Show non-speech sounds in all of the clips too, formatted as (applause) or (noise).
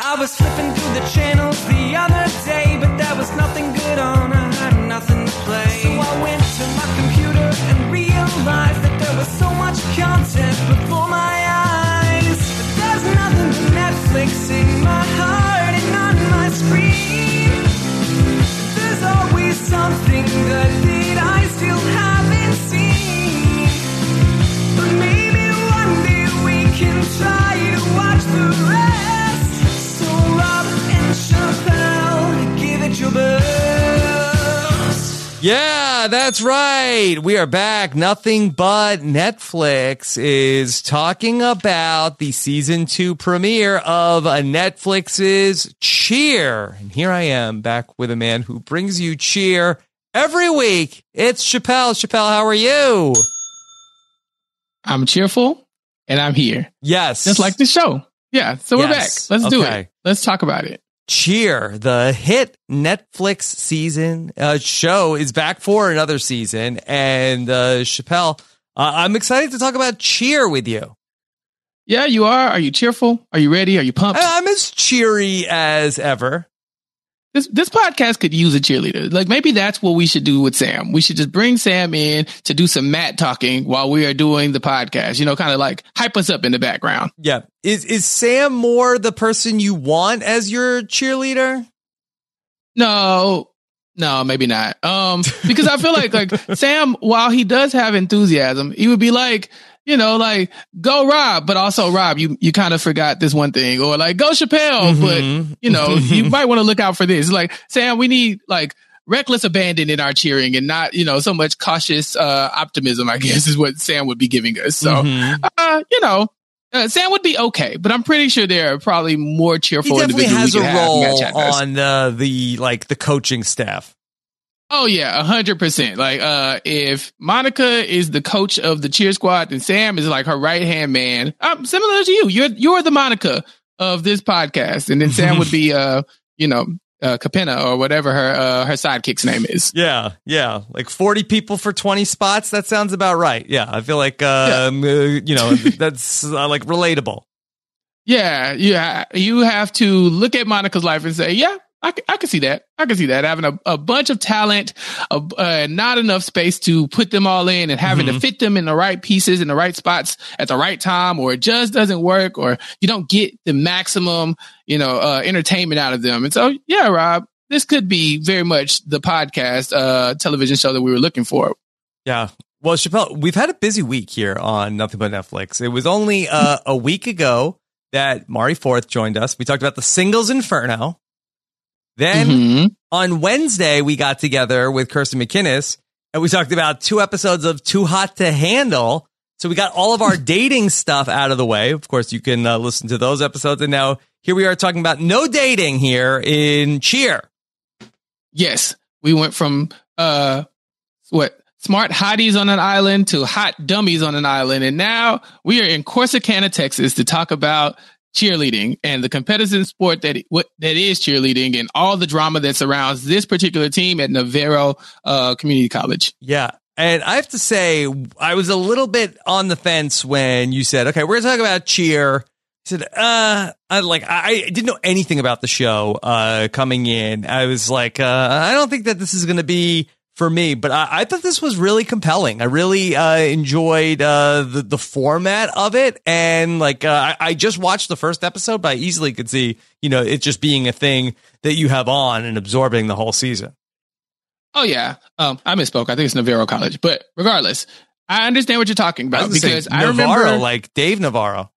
I was flipping through the channels the other day, but there was nothing good on. I had nothing to play. So I went to my computer and realized that there was so much content before my eyes. But there's nothing but Netflix in my heart and on my screen. There's always something that Chappelle, give it your best. Yeah, that's right. We are back. Nothing but Netflix is talking about the season two premiere of a Netflix's Cheer. And here I am back with a man who brings you cheer every week. It's Chappelle. Chappelle, how are you? I'm cheerful and I'm here. Yes. Just like the show. Yeah. So we're Yes. back. Let's do it. Let's talk about it. Cheer, the hit Netflix season uh, show, is back for another season. And uh, Chappelle, uh, I'm excited to talk about Cheer with you. Yeah, you are. Are you cheerful? Are you ready? Are you pumped? I- I'm as cheery as ever. This this podcast could use a cheerleader. Like maybe that's what we should do with Sam. We should just bring Sam in to do some mat talking while we are doing the podcast. You know, kind of like hype us up in the background. Yeah. Is is Sam more the person you want as your cheerleader? No, no, maybe not. Um, because I feel like like (laughs) Sam, while he does have enthusiasm, he would be like, you know, like go Rob, but also Rob, you you kind of forgot this one thing, or like go Chappelle, Mhm. but you know, (laughs) you might want to look out for this. Like Sam, we need like reckless abandon in our cheering and not you know so much cautious uh optimism. I guess is what Sam would be giving us. So, Mhm. uh, you know. Uh, Sam would be okay, but I'm pretty sure there are probably more cheerful. he cheerful definitely individuals has a role match at us. on the the like the coaching staff. Oh yeah, a hundred percent. Like, uh, if Monica is the coach of the cheer squad, then Sam is like her right hand man. Um, similar to you, you're you're the Monica of this podcast, and then Sam would be, (laughs) uh, you know, uh, Capenna or whatever her uh, her sidekick's name is. Yeah, yeah, like forty people for twenty spots. That sounds about right. Yeah, I feel like um, uh, you know (laughs) that's uh, like relatable. Yeah, yeah. You have to look at Monica's life and say, yeah, I, I can see that. I can see that having a, a bunch of talent, a, uh, not enough space to put them all in, and having to Mhm. fit them in the right pieces in the right spots at the right time, or it just doesn't work, or you don't get the maximum, you know, uh, entertainment out of them. And so, yeah, Rob, this could be very much the podcast, uh, television show that we were looking for. Yeah. Well, Chappelle, we've had a busy week here on Nothing But Netflix. It was only uh, a week ago that Mari Forth joined us. We talked about the Singles Inferno. Then Mhm. on Wednesday, we got together with Kirsten McInnes and we talked about two episodes of Too Hot to Handle. So we got all of our (laughs) dating stuff out of the way. Of course, you can uh, listen to those episodes. And now here we are talking about no dating here in Cheer. Yes, we went from uh what smart hotties on an island to hot dummies on an island, and now we are in Corsicana, Texas, to talk about cheerleading and the competitive sport that what that is cheerleading and all the drama that surrounds this particular team at Navarro uh, Community College. Yeah. And I have to say, I was a little bit on the fence when you said, okay, we're going to talk about cheer. I said, uh, I like, I I didn't know anything about the show, uh, coming in. I was like, uh, I don't think that this is going to be for me, but I, I thought this was really compelling. I really uh, enjoyed uh, the the format of it, and like uh, I, I just watched the first episode, but I easily could see you know it just being a thing that you have on and absorbing the whole season. Oh yeah, um, I misspoke. I think it's Navarro College, but regardless, I understand what you're talking about gonna because I Navarro, remember like Dave Navarro.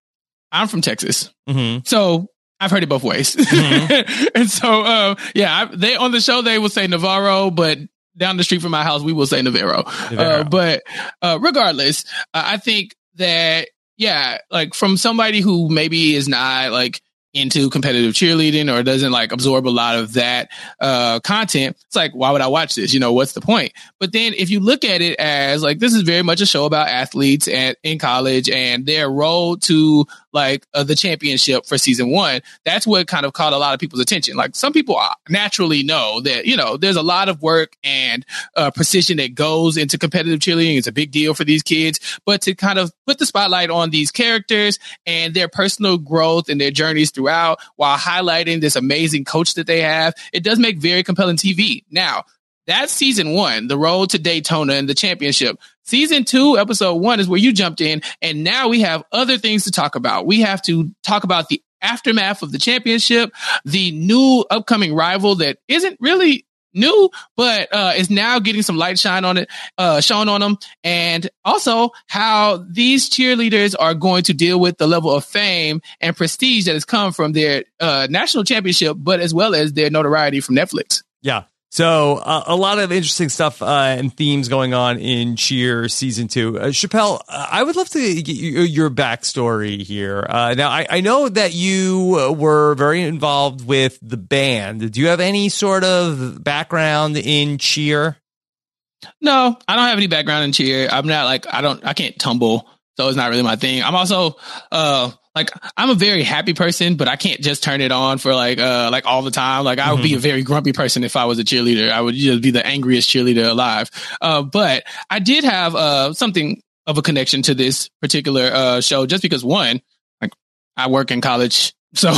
I'm from Texas, hmm so I've heard it both ways. Mm-hmm. (laughs) and so, uh, yeah, I, they on the show they will say Navarro, but down the street from my house we will say Navarro. Navarro. Uh, but uh, regardless, uh, I think that yeah, like from somebody who maybe is not like into competitive cheerleading or doesn't like absorb a lot of that uh content it's like why would i watch this? You know what's the point? But then if you look at it as like this is very much a show about athletes at in college and their role to like uh, the championship for season one that's what kind of caught a lot of people's attention. Like some people uh, naturally know that you know there's a lot of work and uh, precision that goes into competitive cheerleading. It's a big deal for these kids. But to kind of put the spotlight on these characters and their personal growth and their journeys throughout while highlighting this amazing coach that they have it does make very compelling tv now that's season one, the road to Daytona and the championship. Season two, episode one is where you jumped in. And now we have other things to talk about. We have to talk about the aftermath of the championship, the new upcoming rival that isn't really new, but uh, is now getting some light shine on it, uh, shown on them, and also how these cheerleaders are going to deal with the level of fame and prestige that has come from their uh, national championship, but as well as their notoriety from Netflix. Yeah. So uh, a lot of interesting stuff uh, and themes going on in Cheer season two. Uh, Chappelle, uh, I would love to get you, your backstory here. Uh, now, I, I know that you uh, were very involved with the band. Do you have any sort of background in Cheer? No, I don't have any background in cheer. I'm not like I don't I can't tumble, so it's not really my thing. I'm also uh like I'm a very happy person, but I can't just turn it on for like uh like all the time. Like I would be a very grumpy person if I was a cheerleader. I would just be the angriest cheerleader alive. Uh but I did have uh something of a connection to this particular uh show just because one, like I work in college (laughs) so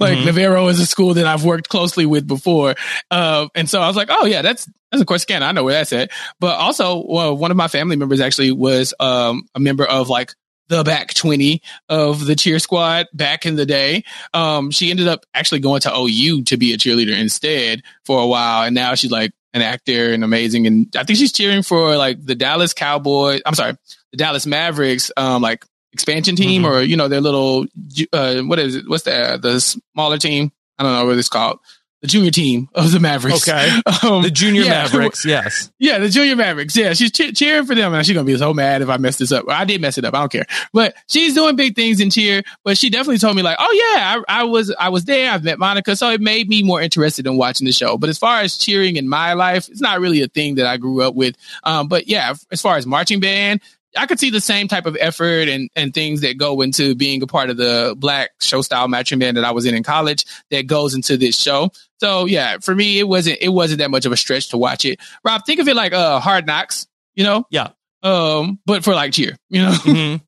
like Mhm. Navarro is a school that I've worked closely with before. Uh, and so I was like, oh yeah, that's, that's of course Corsicana. I know where that's at. But also, well, one of my family members actually was, um, a member of like the back 20 of the cheer squad back in the day. Um, she ended up actually going to OU to be a cheerleader instead for a while. And now she's like an actor and amazing. And I think she's cheering for like the Dallas Cowboys. I'm sorry, the Dallas Mavericks, um, like expansion team Mhm. or, you know, their little, uh, what is it? What's the, the smaller team? I don't know what it's called. The junior team of the Mavericks. Okay. (laughs) Um, The Junior yeah, Mavericks, yes. yeah, the Junior Mavericks. Yeah, she's che- cheering for them, and she's gonna be so mad if I mess this up. I did mess it up. I don't care. But she's doing big things in cheer. But she definitely told me like, oh yeah, I, I was I was there. I've met Monica, so it made me more interested in watching the show. But as far as cheering in my life, it's not really a thing that I grew up with. Um, but yeah, as far as marching band. I could see the same type of effort and, and things that go into being a part of the black show style marching band that I was in in college that goes into this show. So yeah, for me, it wasn't it wasn't that much of a stretch to watch it. Rob, think of it like uh Hard Knocks, you know? Yeah. Um, but for like cheer, you know? Mhm.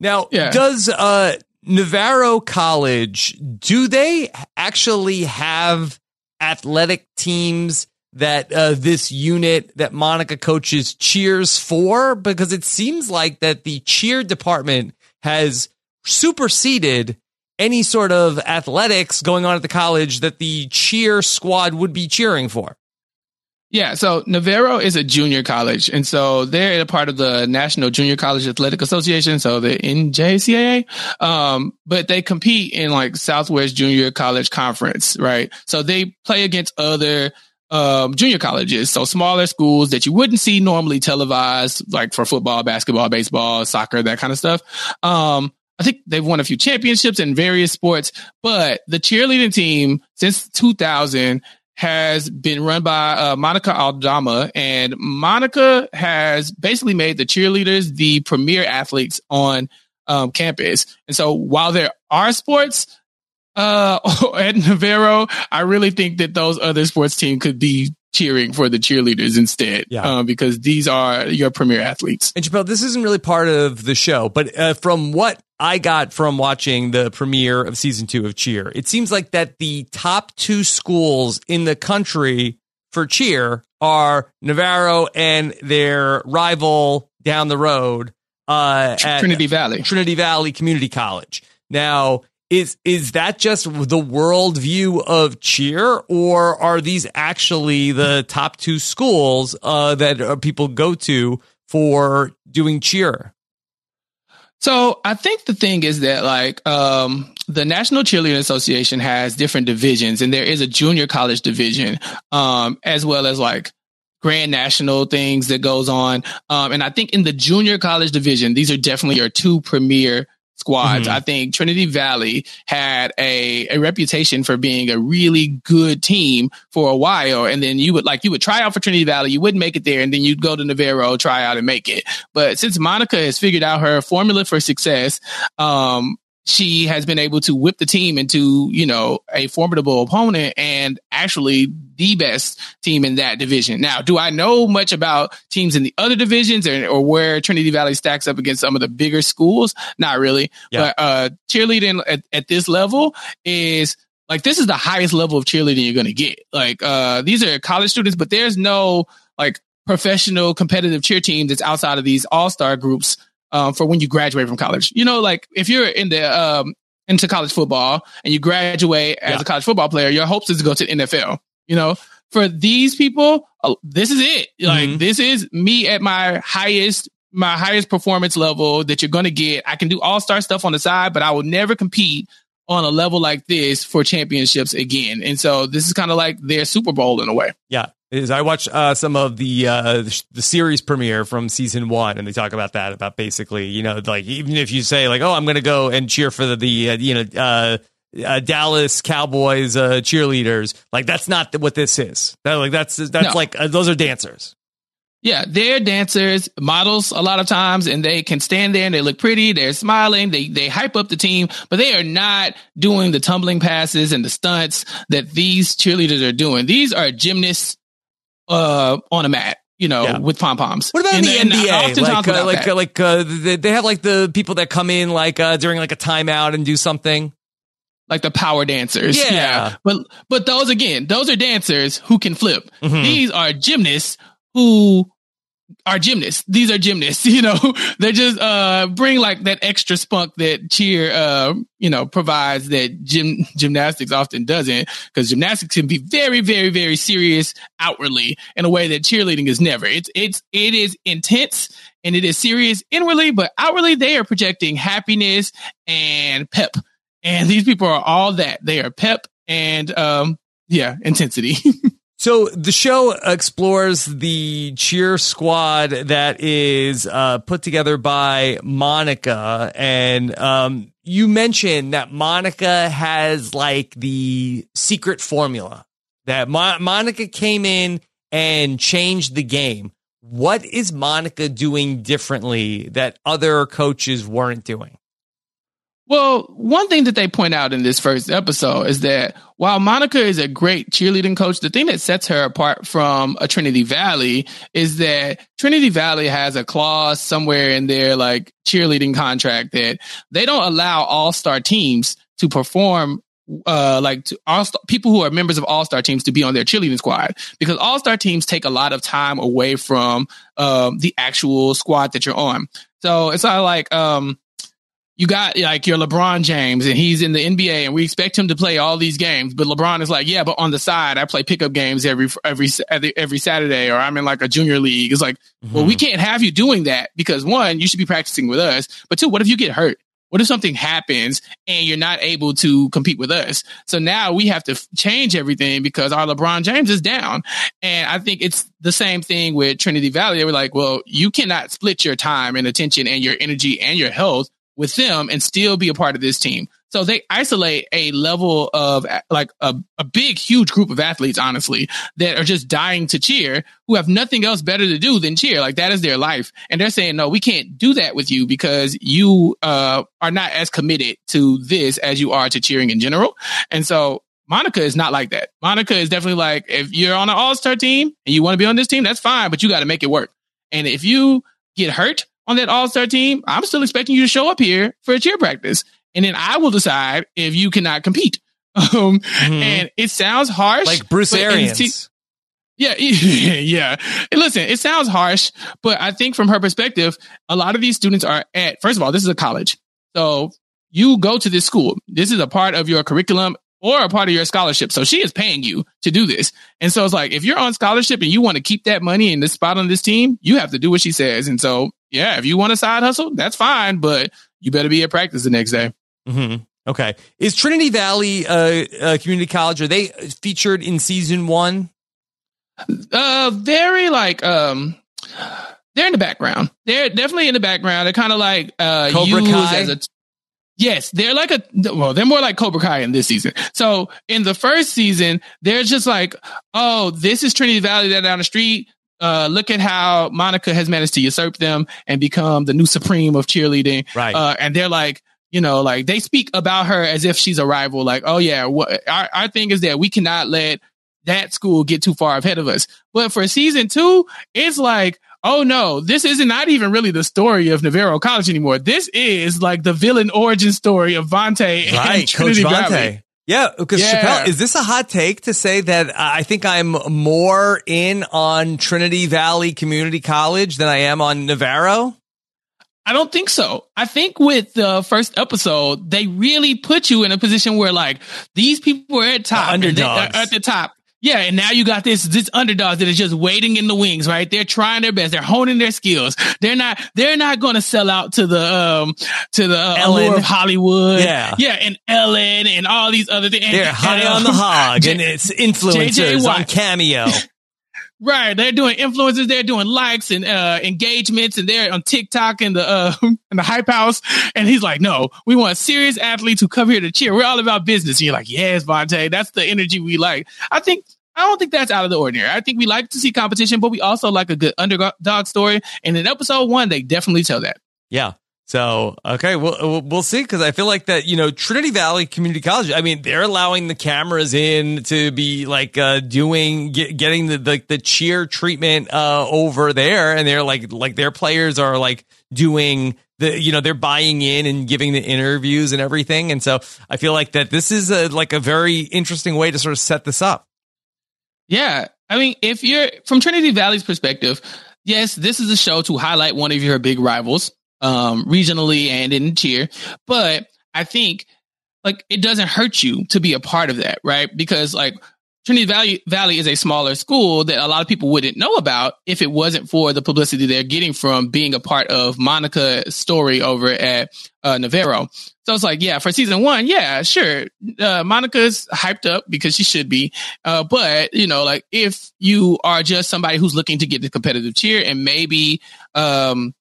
Now, (laughs) Yeah. does uh, Navarro College do they actually have athletic teams that uh, this unit that Monica coaches cheers for? Because it seems like that the cheer department has superseded any sort of athletics going on at the college that the cheer squad would be cheering for. Yeah, so Navarro is a junior college, and so they're a part of the National Junior College Athletic Association, so the NJCAA. Um, but they compete in like Southwest Junior College Conference, right? So they play against other um, junior colleges, so smaller schools that you wouldn't see normally televised, like for football, basketball, baseball, soccer, that kind of stuff. Um, I think they've won a few championships in various sports, but the cheerleading team since 2000 has been run by uh, Monica Aldama, and Monica has basically made the cheerleaders the premier athletes on um, campus. And so while there are sports uh, (laughs) at Navarro, I really think that those other sports team could be cheering for the cheerleaders instead, Yeah. um, because these are your premier athletes. And Chappelle, this isn't really part of the show, but uh, from what I got from watching the premiere of season two of Cheer, it seems like that the top two schools in the country for cheer are Navarro and their rival down the road uh, at Trinity Valley. Trinity Valley Community College. Now, is is that just the worldview of cheer, or are these actually the top two schools uh, that uh, people go to for doing cheer? So I think the thing is that like um, the National Cheerleading Association has different divisions, and there is a junior college division, um, as well as like grand national things that goes on. Um, and I think in the junior college division, these are definitely your two premier squads. Mhm. I think Trinity Valley had a, a reputation for being a really good team for a while. And then you would like, you would try out for Trinity Valley. You wouldn't make it there. And then you'd go to Navarro, try out and make it. But since Monica has figured out her formula for success, um, she has been able to whip the team into, you know, a formidable opponent and actually the best team in that division. Now, do I know much about teams in the other divisions or, or where Trinity Valley stacks up against some of the bigger schools? Not really. Yeah. But uh, cheerleading at, at this level is like this is the highest level of cheerleading you're going to get. Like uh, these are college students, but there's no like professional competitive cheer team that's outside of these all star groups um, for when you graduate from college. You know, like if you're in the um, into college football and you graduate as Yeah. a college football player, your hopes is to go to the NFL. You know, for these people, uh, this is it. Like Mhm. this is me at my highest my highest performance level that you're going to get. I can do all star stuff on the side, but I will never compete on a level like this for championships again. And so this is kind of like their Super Bowl in a way. Yeah, is I watch uh, some of the uh, the, series premiere from season one, and they talk about that about basically, you know, like even if you say like, oh, I'm going to go and cheer for the, the uh, you know uh, uh, Dallas Cowboys uh, cheerleaders, like that's not what this is. That, like that's that's No. like uh, those are dancers. Yeah, they're dancers, models a lot of times, and they can stand there and they look pretty. They're smiling. They they hype up the team, but they are not doing the tumbling passes and the stunts that these cheerleaders are doing. These are gymnasts uh, on a mat, you know, Yeah. with pom poms. What about in the NBA? Like uh, like uh, like uh, they, have like the people that come in like uh, during like a timeout and do something. like the power dancers. Yeah. But but those again, those are dancers who can flip. Mhm. These are gymnasts who are gymnasts. These are gymnasts, (laughs) you know. They just uh bring like that extra spunk that cheer uh you know provides that gym gymnastics often doesn't because gymnastics can be very very very serious outwardly in a way that cheerleading is never. It's it's it is intense and it is serious inwardly, but outwardly they are projecting happiness and pep. And these people are all that. They are pep and um yeah, intensity. (laughs) So the show explores the cheer squad that is uh, put together by Monica, and um, you mentioned that Monica has like the secret formula that Mo- Monica came in and changed the game. What is Monica doing differently that other coaches weren't doing? Well, one thing that they point out in this first episode is that while Monica is a great cheerleading coach, the thing that sets her apart from a Trinity Valley is that Trinity Valley has a clause somewhere in their like cheerleading contract that they don't allow all-star teams to perform uh like to all people who are members of all-star teams to be on their cheerleading squad because all-star teams take a lot of time away from um the actual squad that you're on. So it's not like um you got like your LeBron James and he's in the NBA and we expect him to play all these games, but LeBron is like, yeah, but on the side, I play pickup games every, every, every, every Saturday or I'm in like a junior league. It's like, well, we mm-hmm. can't have you doing that because one, you should be practicing with us. But two, what if you get hurt? What if something happens and you're not able to compete with us? So now we have to f- change everything because our LeBron James is down. And I think it's the same thing with Trinity Valley. They were like, well, you cannot split your time and attention and your energy and your health with them and still be a part of this team. So they isolate a level of like a, a big, huge group of athletes, honestly, that are just dying to cheer, who have nothing else better to do than cheer. Like that is their life. And they're saying, no, we can't do that with you because you uh, are not as committed to this as you are to cheering in general. And so Monica is not like that. Monica is definitely like, if you're on an all star team and you want to be on this team, that's fine, but you got to make it work. And if you get hurt on that all star team, I'm still expecting you to show up here for a cheer practice. And then I will decide if you cannot compete. (laughs) Um, Mhm. And it sounds harsh. Like Bruce Arians. Yeah, (laughs) yeah. And listen, it sounds harsh, but I think from her perspective, a lot of these students are at, first of all, this is a college. So you go to this school. This is a part of your curriculum or a part of your scholarship. So she is paying you to do this. And so it's like, if you're on scholarship and you want to keep that money in this spot on this team, you have to do what she says. And so, yeah, if you want a side hustle, that's fine, but you better be at practice the next day. Mm-hmm. Okay. Is Trinity Valley uh, uh, Community College, are they featured in season one? Uh, very like um, they're in the background. They're definitely in the background. They're kind of like uh, Cobra Kai? as a. Yes, they're like a well, they're more like Cobra Kai in this season. So in the first season, they're just like, oh, this is Trinity Valley. They're down the street. Uh, look at how Monica has managed to usurp them and become the new supreme of cheerleading. Right. Uh, and they're like, you know, like they speak about her as if she's a rival. Like, oh yeah, what our, our thing is that we cannot let that school get too far ahead of us. But for season two, it's like, oh no, this is not even really the story of Navarro College anymore. This is like the villain origin story of Vontae Right, Coach Trinity Valley. Vontae. Yeah, because Yeah. Chappelle, is this a hot take to say that I think I'm more in on Trinity Valley Community College than I am on Navarro? I don't think so. I think with the first episode, they really put you in a position where like these people are at top, they- underdogs. at the top. Yeah, and now you got this this underdogs that is just waiting in the wings, right? They're trying their best. They're honing their skills. They're not they're not going to sell out to the um to the uh, Ellen. allure of Hollywood. Yeah. yeah, and Ellen and all these other things. They're high and, on um, the hog J- and it's influencers on Cameo. (laughs) Right, they're doing influences, they're doing likes and uh, engagements, and they're on TikTok and the (laughs) uh, in the hype house. And he's like, "No, we want serious athletes who come here to cheer. We're all about business." And you're like, "Yes, Vontae, that's the energy we like." I think I don't think that's out of the ordinary. I think we like to see competition, but we also like a good underdog story. And in episode one, they definitely tell that. Yeah. So okay, we'll we'll- see because I feel like that you know Trinity Valley Community College. I mean, they're allowing the cameras in to be like uh doing get, getting the, the the cheer treatment uh over there, and they're like like their players are like doing the you know they're buying in and giving the interviews and everything, and so I feel like that this is a like a very interesting way to sort of set this up. Yeah. I mean, if you're from Trinity Valley's perspective, yes, this is a show to highlight one of your big rivals, um, regionally and in cheer. But I think like it doesn't hurt you to be a part of that, right? Because like Trinity Valley Valley is a smaller school that a lot of people wouldn't know about if it wasn't for the publicity they're getting from being a part of Monica's story over at uh, Navarro. So it's like, yeah, for season one, yeah, sure. Uh, Monica's hyped up because she should be. Uh, but you know, like if you are just somebody who's looking to get the competitive cheer and maybe, um,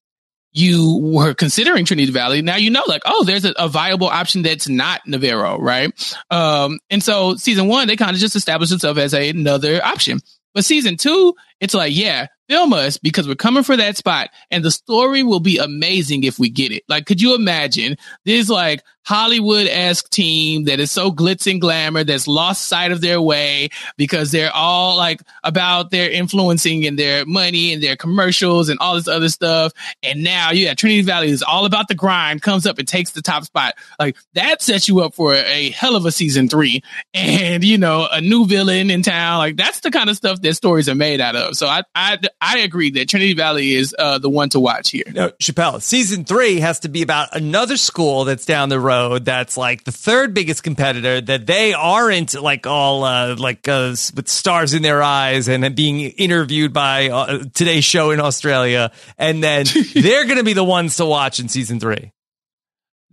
you were considering Trinity Valley, now you know, like, oh, there's a, a viable option that's not Navarro, right? Um, and so season one, they kind of just established itself as a, another option. But season two, it's like, yeah, film us because we're coming for that spot and the story will be amazing if we get it. Like, could you imagine this like Hollywood-esque team that is so glitz and glamour that's lost sight of their way because they're all like about their influencing and their money and their commercials and all this other stuff. And now, you yeah, Trinity Valley is all about the grind, comes up and takes the top spot. Like that sets you up for a hell of a season three (laughs) and, you know, a new villain in town. Like that's the kind of stuff that stories are made out of. So I, I, I agree that Trinity Valley is uh, the one to watch here. No, Chappelle, season three has to be about another school that's down the road that's like the third biggest competitor that they aren't like all uh, like uh, with stars in their eyes and being interviewed by uh, today's show in Australia. And then (laughs) they're going to be the ones to watch in season three.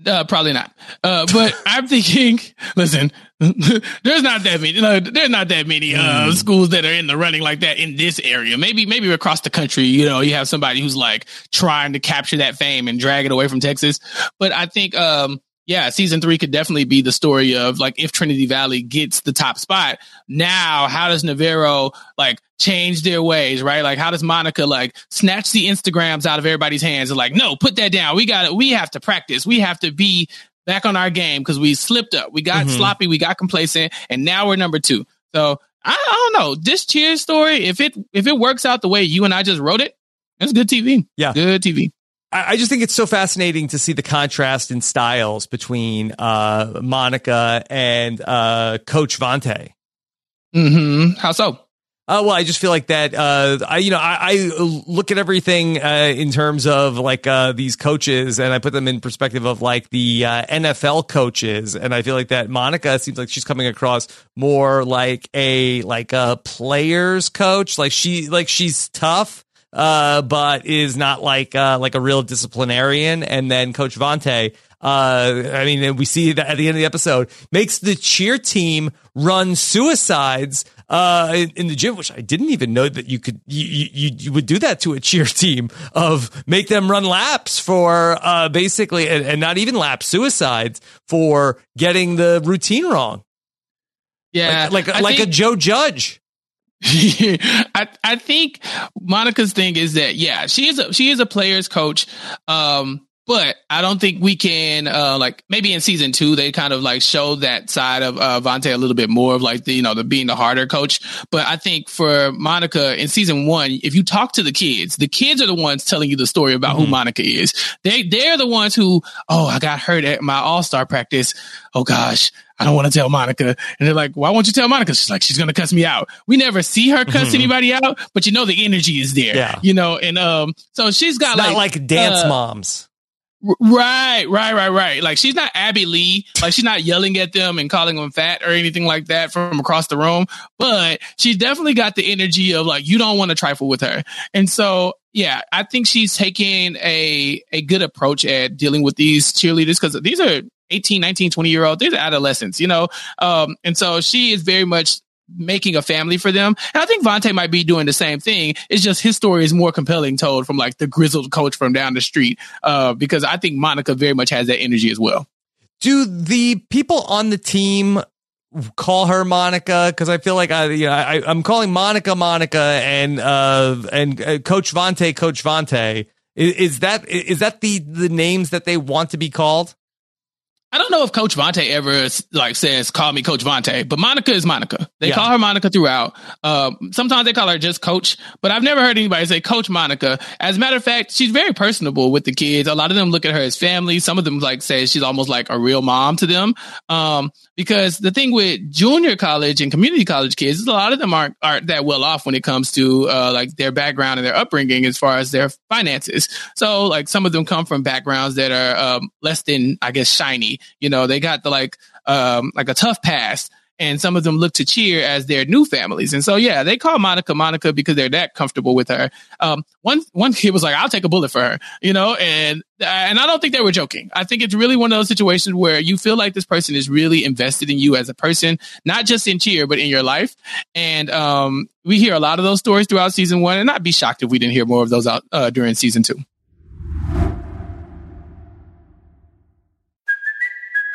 Uh, probably not. Uh, but (laughs) I'm thinking, listen, (laughs) there's not that many, no, there's not that many, uh, schools that are in the running like that in this area. Maybe, maybe across the country, you know, you have somebody who's like trying to capture that fame and drag it away from Texas. But I think, um, yeah, season three could definitely be the story of like if Trinity Valley gets the top spot. Now, how does Navarro like change their ways, right? Like, how does Monica like snatch the Instagrams out of everybody's hands and like, no, put that down. We got it. We have to practice. We have to be back on our game because we slipped up. We got Mhm. sloppy. We got complacent, and now we're number two. So I, I don't know this cheer story. If it if it works out the way you and I just wrote it, it's good TV. Yeah. good TV. I I just think it's so fascinating to see the contrast in styles between uh, Monica and uh, Coach Vontae. hmm How so? Uh, well, I just feel like that. Uh, I, you know, I, I look at everything uh, in terms of like uh, these coaches, and I put them in perspective of like the uh, NFL coaches, and I feel like that Monica seems like she's coming across more like a like a players coach. Like she, like she's tough, uh, but is not like uh, like a real disciplinarian. And then Coach Vontae. Uh, I mean, we see that at the end of the episode makes the cheer team run suicides uh, in, in, the gym, which I didn't even know that you could you, you, you would do that to a cheer team of make them run laps for uh, basically and, and not even laps suicides for getting the routine wrong. Yeah, like like, like think, a Joe Judge. (laughs) I I think Monica's thing is that yeah she is a, she is a player's coach. Um, but I don't think we can uh, like maybe in season two they kind of like show that side of uh, Vontae a little bit more of like the you know the being the harder coach. But I think for Monica in season one, if you talk to the kids, the kids are the ones telling you the story about mm-hmm. who Monica is. They they're the ones who oh I got hurt at my All Star practice. Oh gosh, I don't want to tell Monica. And they're like, why won't you tell Monica? She's like, she's going to cuss me out. We never see her cuss mm-hmm. anybody out, but you know, the energy is there, yeah. you know? And, um, so she's got it's like, like dance uh, moms. Right, right, right, right. Like she's not Abby Lee. Like she's not yelling at them and calling them fat or anything like that from across the room. But she's definitely got the energy of like you don't want to trifle with her. And so, yeah, I think she's taking a a good approach at dealing with these cheerleaders because these are 18, 19, 20 year olds. These are adolescents, you know. Um, and so she is very much making a family for them. And I think Vontae might be doing the same thing. It's just his story is more compelling told from like the grizzled coach from down the street. Uh, because I think Monica very much has that energy as well. Do the people on the team call her Monica? Because I feel like I, you know, I, I'm calling Monica Monica and uh and uh, Coach Vontae Coach Vontae. Is, is that is that the the names that they want to be called? I don't know if Coach Vontae ever like says "call me Coach Vontae," but Monica is Monica. They yeah. call her Monica throughout. Uh, sometimes they call her just Coach, but I've never heard anybody say Coach Monica. As a matter of fact, she's very personable with the kids. A lot of them look at her as family. Some of them like say she's almost like a real mom to them. Um, because the thing with junior college and community college kids is a lot of them aren't aren't that well off when it comes to uh, like their background and their upbringing as far as their finances. So like some of them come from backgrounds that are um, less than I guess shiny. You know, they got the like um, like a tough past and some of them look to cheer as their new families. And so, yeah, they call Monica Monica because they're that comfortable with her. Um, one one kid was like, "I'll take a bullet for her," you know, and and I don't think they were joking. I think it's really one of those situations where you feel like this person is really invested in you as a person, not just in cheer, but in your life. And um, we hear a lot of those stories throughout season one, and I'd be shocked if we didn't hear more of those out uh, during season two.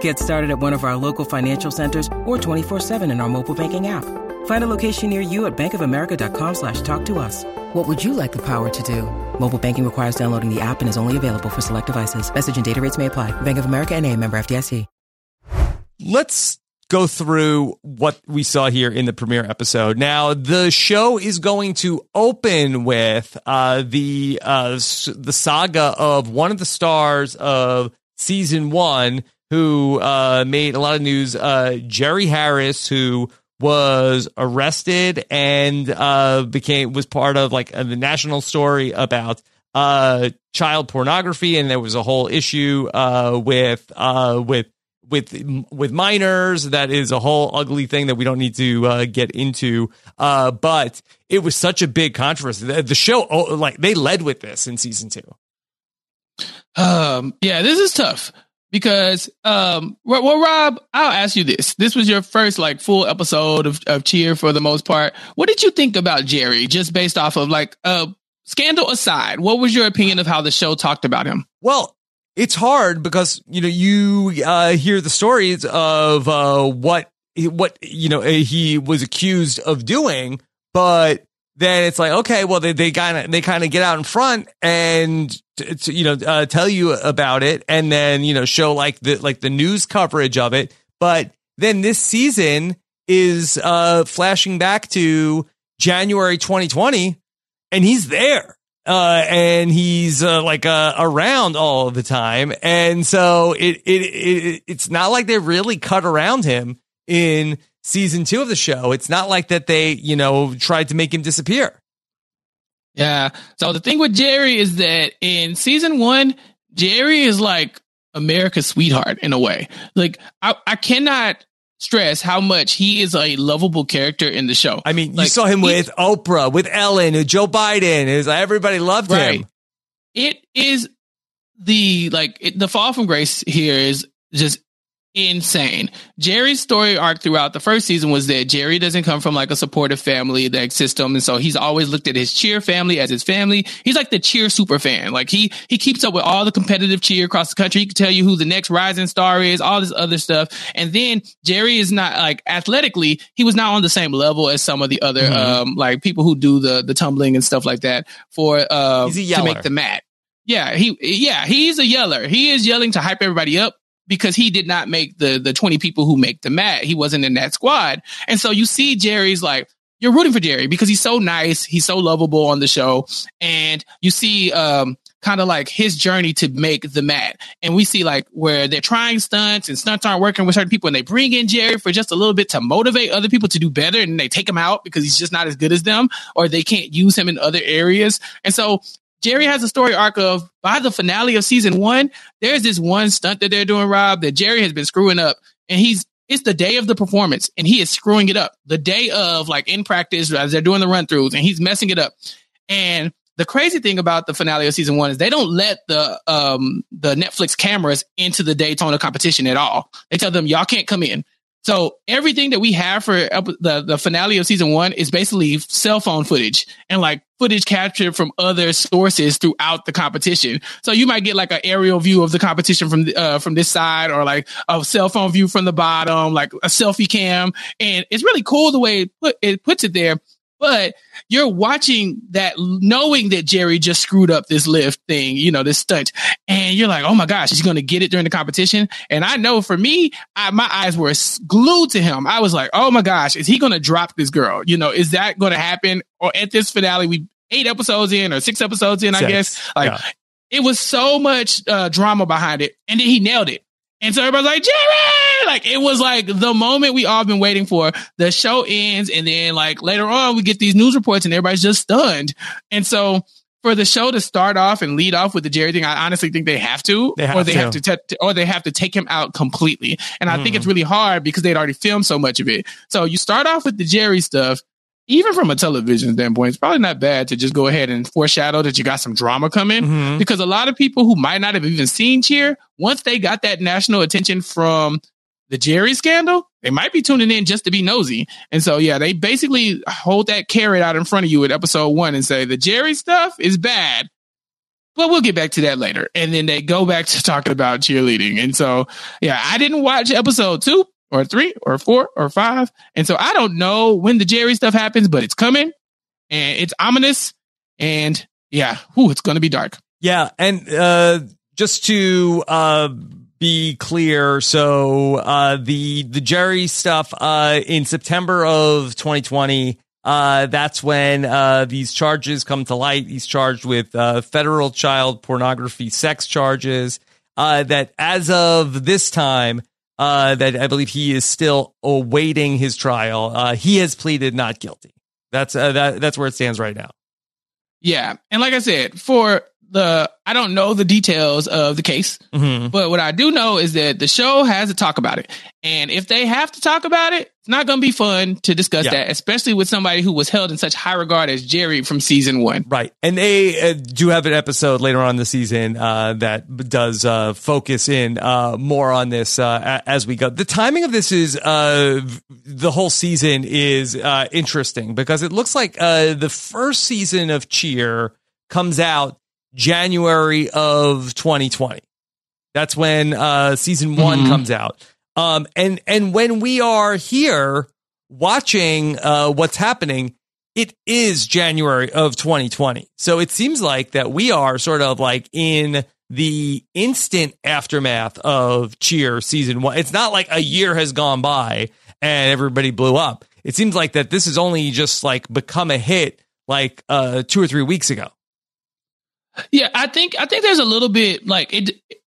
Get started at one of our local financial centers or 24-7 in our mobile banking app. Find a location near you at bankofamerica.com slash talk to us. What would you like the power to do? Mobile banking requires downloading the app and is only available for select devices. Message and data rates may apply. Bank of America and a member FDIC. Let's go through what we saw here in the premiere episode. Now, the show is going to open with uh, the uh, the saga of one of the stars of season one who uh, made a lot of news. Uh, Jerry Harris, who was arrested and uh, became was part of like the national story about uh, child pornography, and there was a whole issue uh, with uh, with with with minors. That is a whole ugly thing that we don't need to uh, get into. Uh, but it was such a big controversy. The, the show, oh, like they led with this in season two. Um, yeah, this is tough because um well, Rob, I'll ask you this. This was your first like full episode of, of Cheer for the most part. What did you think about Jerry just based off of like uh scandal aside? What was your opinion of how the show talked about him? Well, it's hard because you know you uh, hear the stories of uh, what what you know he was accused of doing, but then it's like okay, well they they kind of they kind of get out in front and t- t- you know uh, tell you about it, and then you know show like the like the news coverage of it, but then this season is uh flashing back to January 2020 and he's there uh, and he's uh, like uh, around all the time, and so it, it it it's not like they really cut around him in season two of the show. It's not like that they you know tried to make him disappear. Yeah. So the thing with Jerry is that in season one, Jerry is like America's sweetheart in a way. Like I, I cannot stress how much he is a lovable character in the show. I mean, you saw him with Oprah, with Ellen, with Joe Biden. It was like everybody loved Right. him. it is the like it, the fall from grace here is just insane. Jerry's story arc throughout the first season was that Jerry doesn't come from like a supportive family that system, and so he's always looked at his cheer family as his family. He's like the cheer super fan. Like he he keeps up with all the competitive cheer across the country. He can tell you who the next rising star is, all this other stuff. And then Jerry is not like athletically, he was not on the same level as some of the other um like people who do the the tumbling and stuff like that for uh to make the mat. Yeah, he yeah, he's a yeller. He is yelling to hype everybody up because he did not make the the 20 people who make the mat. He wasn't in that squad. And so you see Jerry's like you're rooting for Jerry because he's so nice, he's so lovable on the show and you see um kind of like his journey to make the mat. And we see like where they're trying stunts and stunts aren't working with certain people and they bring in Jerry for just a little bit to motivate other people to do better and they take him out because he's just not as good as them or they can't use him in other areas. And so Jerry has a story arc of by the finale of season one, there's this one stunt that they're doing, Rob, that Jerry has been screwing up. And he's it's the day of the performance and he is screwing it up. The day of like in practice as they're doing the run throughs and he's messing it up. And the crazy thing about the finale of season one is they don't let the um the Netflix cameras into the Daytona competition at all. They tell them y'all can't come in. So everything that we have for the the finale of season one is basically cell phone footage and like footage captured from other sources throughout the competition. So you might get like an aerial view of the competition from uh, from this side, or like a cell phone view from the bottom, like a selfie cam, and it's really cool the way it, put, it puts it there. But you're watching that, knowing that Jerry just screwed up this lift thing, you know, this stunt, and you're like, oh my gosh, he's going to get it during the competition? And I know for me, I, my eyes were glued to him. I was like, oh my gosh, is he going to drop this girl? You know, is that going to happen? Or at this finale, we eight episodes in or six episodes in, I Six. guess. Like Yeah. it was so much uh, drama behind it, and then he nailed it. And so everybody's like, Jerry! Like, it was like the moment we all been waiting for. The show ends, and then, like, later on, we get these news reports, and everybody's just stunned. And so, for the show to start off and lead off with the Jerry thing, I honestly think they have to, They have or they to. have to, te- or they have to take him out completely. And I think it's really hard because they'd already filmed so much of it. So you start off with the Jerry stuff, even from a television standpoint, it's probably not bad to just go ahead and foreshadow that you got some drama coming Mhm. because a lot of people who might not have even seen Cheer, once they got that national attention from the Jerry scandal, they might be tuning in just to be nosy. And so, yeah, they basically hold that carrot out in front of you at episode one and say the Jerry stuff is bad. But we'll get back to that later. And then they go back to talking about cheerleading. And so, yeah, I didn't watch episode two or three or four or five. And so I don't know when the Jerry stuff happens, but it's coming and it's ominous. And yeah, whew, it's going to be dark. Yeah, and uh, just to uh, be clear, so uh, the the Jerry stuff uh, in September of 2020. Uh, that's when uh, these charges come to light. He's charged with uh, federal child pornography, sex charges. Uh, that as of this time, uh, that I believe he is still awaiting his trial. Uh, he has pleaded not guilty. That's that, that's where it stands right now. Yeah. And like I said, for the I don't know the details of the case, Mhm. but what I do know is that the show has to talk about it. And if they have to talk about it, it's not going to be fun to discuss Yeah. that, especially with somebody who was held in such high regard as Jerry from season one. Right. And they uh, do have an episode later on in the season uh, that does uh, focus in uh, more on this uh, as we go. The timing of this is uh, the whole season is uh, interesting because it looks like uh, the first season of Cheer comes out January of 2020. That's when uh, season one Mhm. comes out. Um, and and when we are here watching uh, what's happening, it is January of 2020. So it seems like that we are sort of like in the instant aftermath of Cheer season one. It's not like a year has gone by and everybody blew up. It seems like that this has only just like become a hit like uh, two or three weeks ago. Yeah, I think I think there's a little bit like it.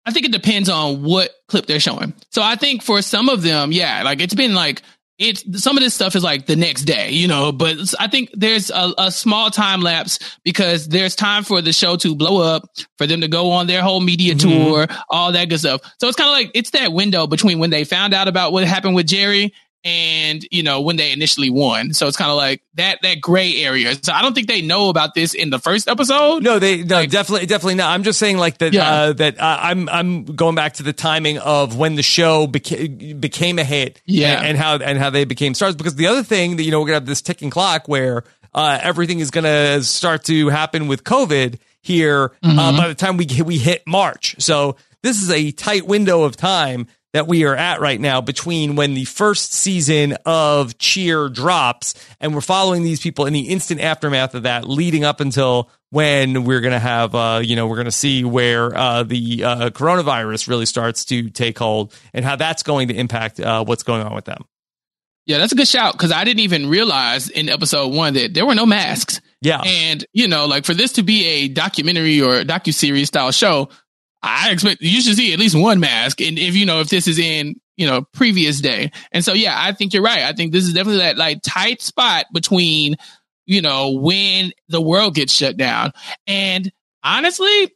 I think it depends on what clip they're showing. So I think for some of them, yeah, like it's been like it's some of this stuff is like the next day, you know. But I think there's a, a small time lapse because there's time for the show to blow up, for them to go on their whole media mm-hmm. tour, all that good stuff. So it's kind of like it's that window between when they found out about what happened with Jerry and you know when they initially won. So it's kind of like that that gray area. So I don't think they know about this in the first episode. No, they no definitely definitely not. I'm just saying like that Yeah. uh, that uh, I'm I'm going back to the timing of when the show beca- became a hit, Yeah. and, and how and how they became stars. Because the other thing that you know we're gonna have this ticking clock where uh, everything is gonna start to happen with COVID here uh, Mhm. by the time we we hit March. So this is a tight window of time that we are at right now between when the first season of Cheer drops and we're following these people in the instant aftermath of that leading up until when we're going to have uh you know we're going to see where uh the uh coronavirus really starts to take hold and how that's going to impact uh what's going on with them. Yeah, that's a good shout because I didn't even realize in episode one that there were no masks. Yeah. And, you know, like for this to be a documentary or docu series style show, I expect you should see at least one mask. And if, you know, if this is in, you know, previous day. And so, yeah, I think you're right. I think this is definitely that like tight spot between, you know, when the world gets shut down. And honestly,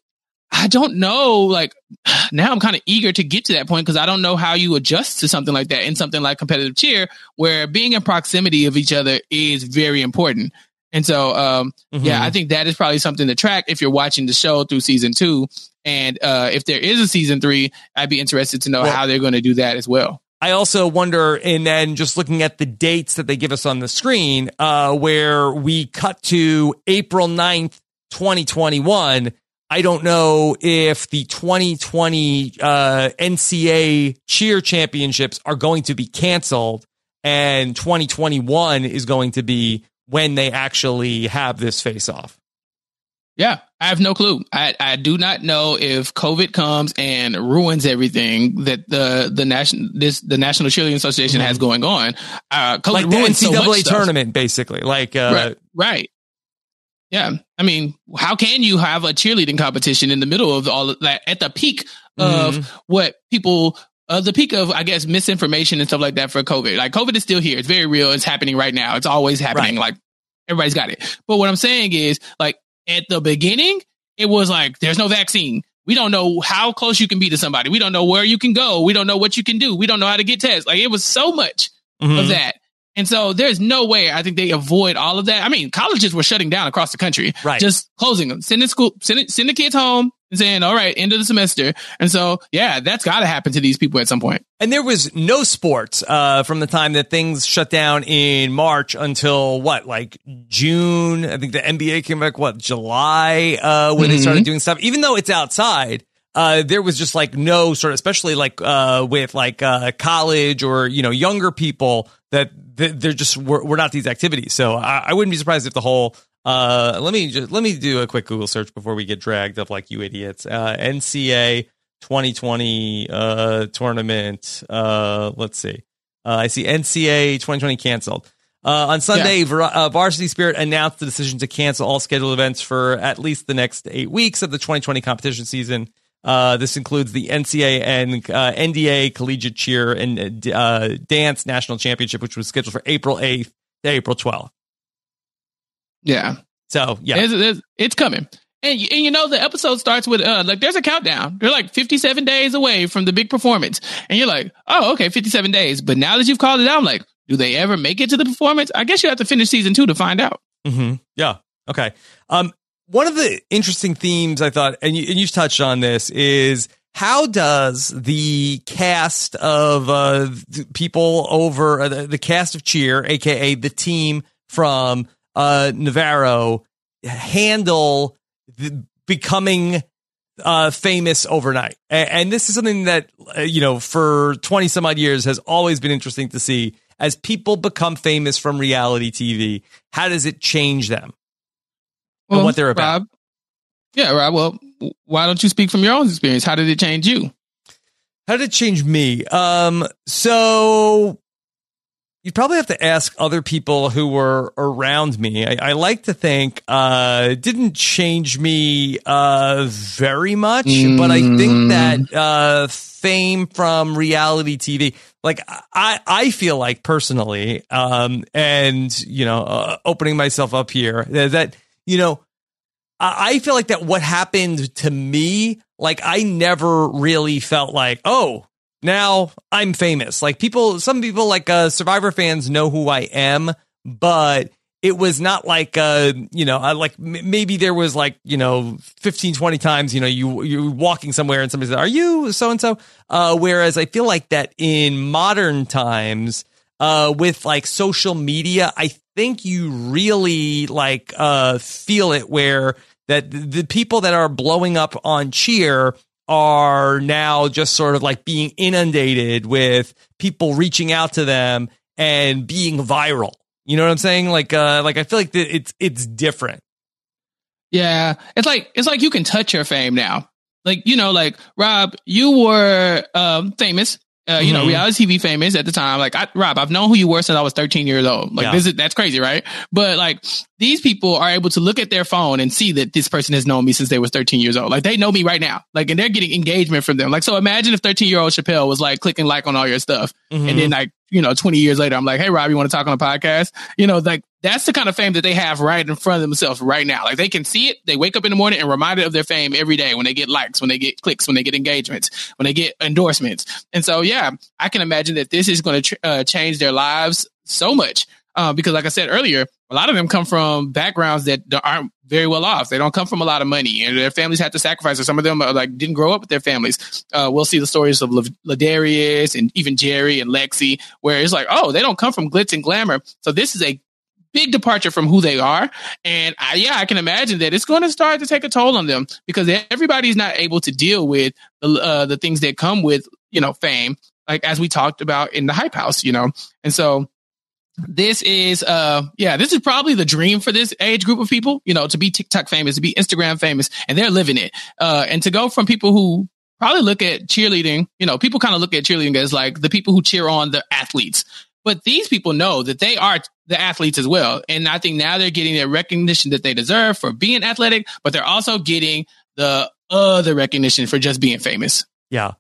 I don't know. Like (sighs) now I'm kind of eager to get to that point because I don't know how you adjust to something like that in something like competitive cheer, where being in proximity of each other is very important. And so, um, yeah, Mhm. I think that is probably something to track if you're watching the show through season two. And uh, if there is a season three, I'd be interested to know Well- how they're going to do that as well. I also wonder, and then just looking at the dates that they give us on the screen, uh, where we cut to April 9th, 2021. I don't know if the 2020 uh, NCA cheer championships are going to be canceled and 2021 is going to be when they actually have this face off. Yeah, I have no clue. I, I do not know if COVID comes and ruins everything that the the national this the National Cheerleading Association has going on. Uh, COVID Mm-hmm. Like the ruins so much NCAA stuff. tournament, basically. Like, uh, right, right. Yeah, I mean, how can you have a cheerleading competition in the middle of all of that at the peak of Mm-hmm. what people, uh, the peak of I guess misinformation and stuff like that for COVID? Like COVID is still here; it's very real. It's happening right now. It's always happening. Like everybody's got it. But what I'm saying is, like at the beginning, it was like there's no vaccine. We don't know how close you can be to somebody. We don't know where you can go. We don't know what you can do. We don't know how to get tests. Like it was so much Mhm. of that. And so there's no way I think they avoid all of that. I mean, colleges were shutting down across the country, Right. Just closing them, sending school, sending, send the kids home saying, all right, end of the semester. And so, yeah, that's got to happen to these people at some point. And there was no sports uh, from the time that things shut down in March until what, like June? I think the NBA came back, what, July, uh, when they Mhm. started doing stuff. Even though it's outside, uh, there was just like no sort of, especially like uh, with like uh, college or, you know, younger people that th- they're just, we're, we're not these activities. So I, I wouldn't be surprised if the whole, uh, let me just, let me do a quick Google search before we get dragged up like you idiots. Uh, NCA 2020 uh, tournament. Uh, let's see. Uh, I see NCA 2020 canceled. Uh, on Sunday, Var- uh, Varsity Spirit announced the decision to cancel all scheduled events for at least the next eight weeks of the 2020 competition season. Uh, this includes the NCA and uh, NDA Collegiate Cheer and uh, uh, Dance National Championship, which was scheduled for April 8th to April 12th. Yeah. So, yeah. It's, it's, it's coming. And, and you know, the episode starts with, uh, like, there's a countdown. They're like 57 days away from the big performance. And you're like, oh, okay, 57 days. But now that you've called it out, I'm like, do they ever make it to the performance? I guess you have to finish season two to find out. Mm-hmm. Yeah. Okay. Um, one of the interesting themes I thought, and you, and you touched on this, is how does the cast of uh, people over uh, the, the cast of Cheer, aka the team from uh, Navarro, handle the, becoming uh, famous overnight? A- And, this is something that uh, you know for twenty some odd years has always been interesting to see. As people become famous from reality TV, how does it change them? and what they're about. Rob, yeah, Rob. Well, why don't you speak from your own experience? How did it change you? How did it change me? Um, so you'd probably have to ask other people who were around me. I, I like to think uh, didn't change me uh, very much, but I think that uh, fame from reality TV, like I, I feel like personally, um, and you know, uh, opening myself up here, that, that you know, I I feel like that what happened to me, like I never really felt like, oh, now I'm famous. Like people, some people like uh, Survivor fans know who I am, but it was not like uh you know I like m- maybe there was like you know 15 20 times you know you you walking somewhere and somebody said are you so and so uh whereas i feel like that in modern times uh with like social media i think you really like uh feel it where that the people that are blowing up on cheer are now just sort of like being inundated with people reaching out to them and being viral you know what I'm saying? Like, uh, like I feel like that it's it's different. Yeah, it's like it's like you can touch your fame now. Like you know, like Rob, you were um, famous. Uh, you know, Mhm. reality TV famous at the time. Like I, Rob, I've known who you were since I was 13 years old. Like Yeah. this is that's crazy, right? But like these people are able to look at their phone and see that this person has known me since they was 13 years old. Like they know me right now. Like and they're getting engagement from them. Like so, imagine if 13 year old Chappelle was like clicking like on all your stuff, Mhm. and then like you know 20 years later, I'm like, hey Rob, you want to talk on a podcast? You know, like that's the kind of fame that they have right in front of themselves right now. Like they can see it. They wake up in the morning and reminded of their fame every day when they get likes, when they get clicks, when they get engagements, when they get endorsements. And so, yeah, I can imagine that this is going to tr- uh, change their lives so much. Uh, because like I said earlier, a lot of them come from backgrounds that aren't very well off. They don't come from a lot of money and their families had to sacrifice. Or some of them uh, like didn't grow up with their families. Uh, we'll see the stories of Ladarius and even Jerry and Lexi, where it's like, oh, they don't come from glitz and glamour. So this is a big departure from who they are. And I, yeah, I can imagine that it's going to start to take a toll on them because everybody's not able to deal with the, uh, the things that come with, you know, fame, like as we talked about in the hype house, you know? And so this is, uh, yeah, this is probably the dream for this age group of people, you know, to be TikTok famous, to be Instagram famous, and they're living it. Uh, and to go from people who probably look at cheerleading, you know, people kind of look at cheerleading as like the people who cheer on the athletes. But these people know that they are the athletes as well. And I think now they're getting the recognition that they deserve for being athletic, but they're also getting the other recognition for just being famous. Yeah.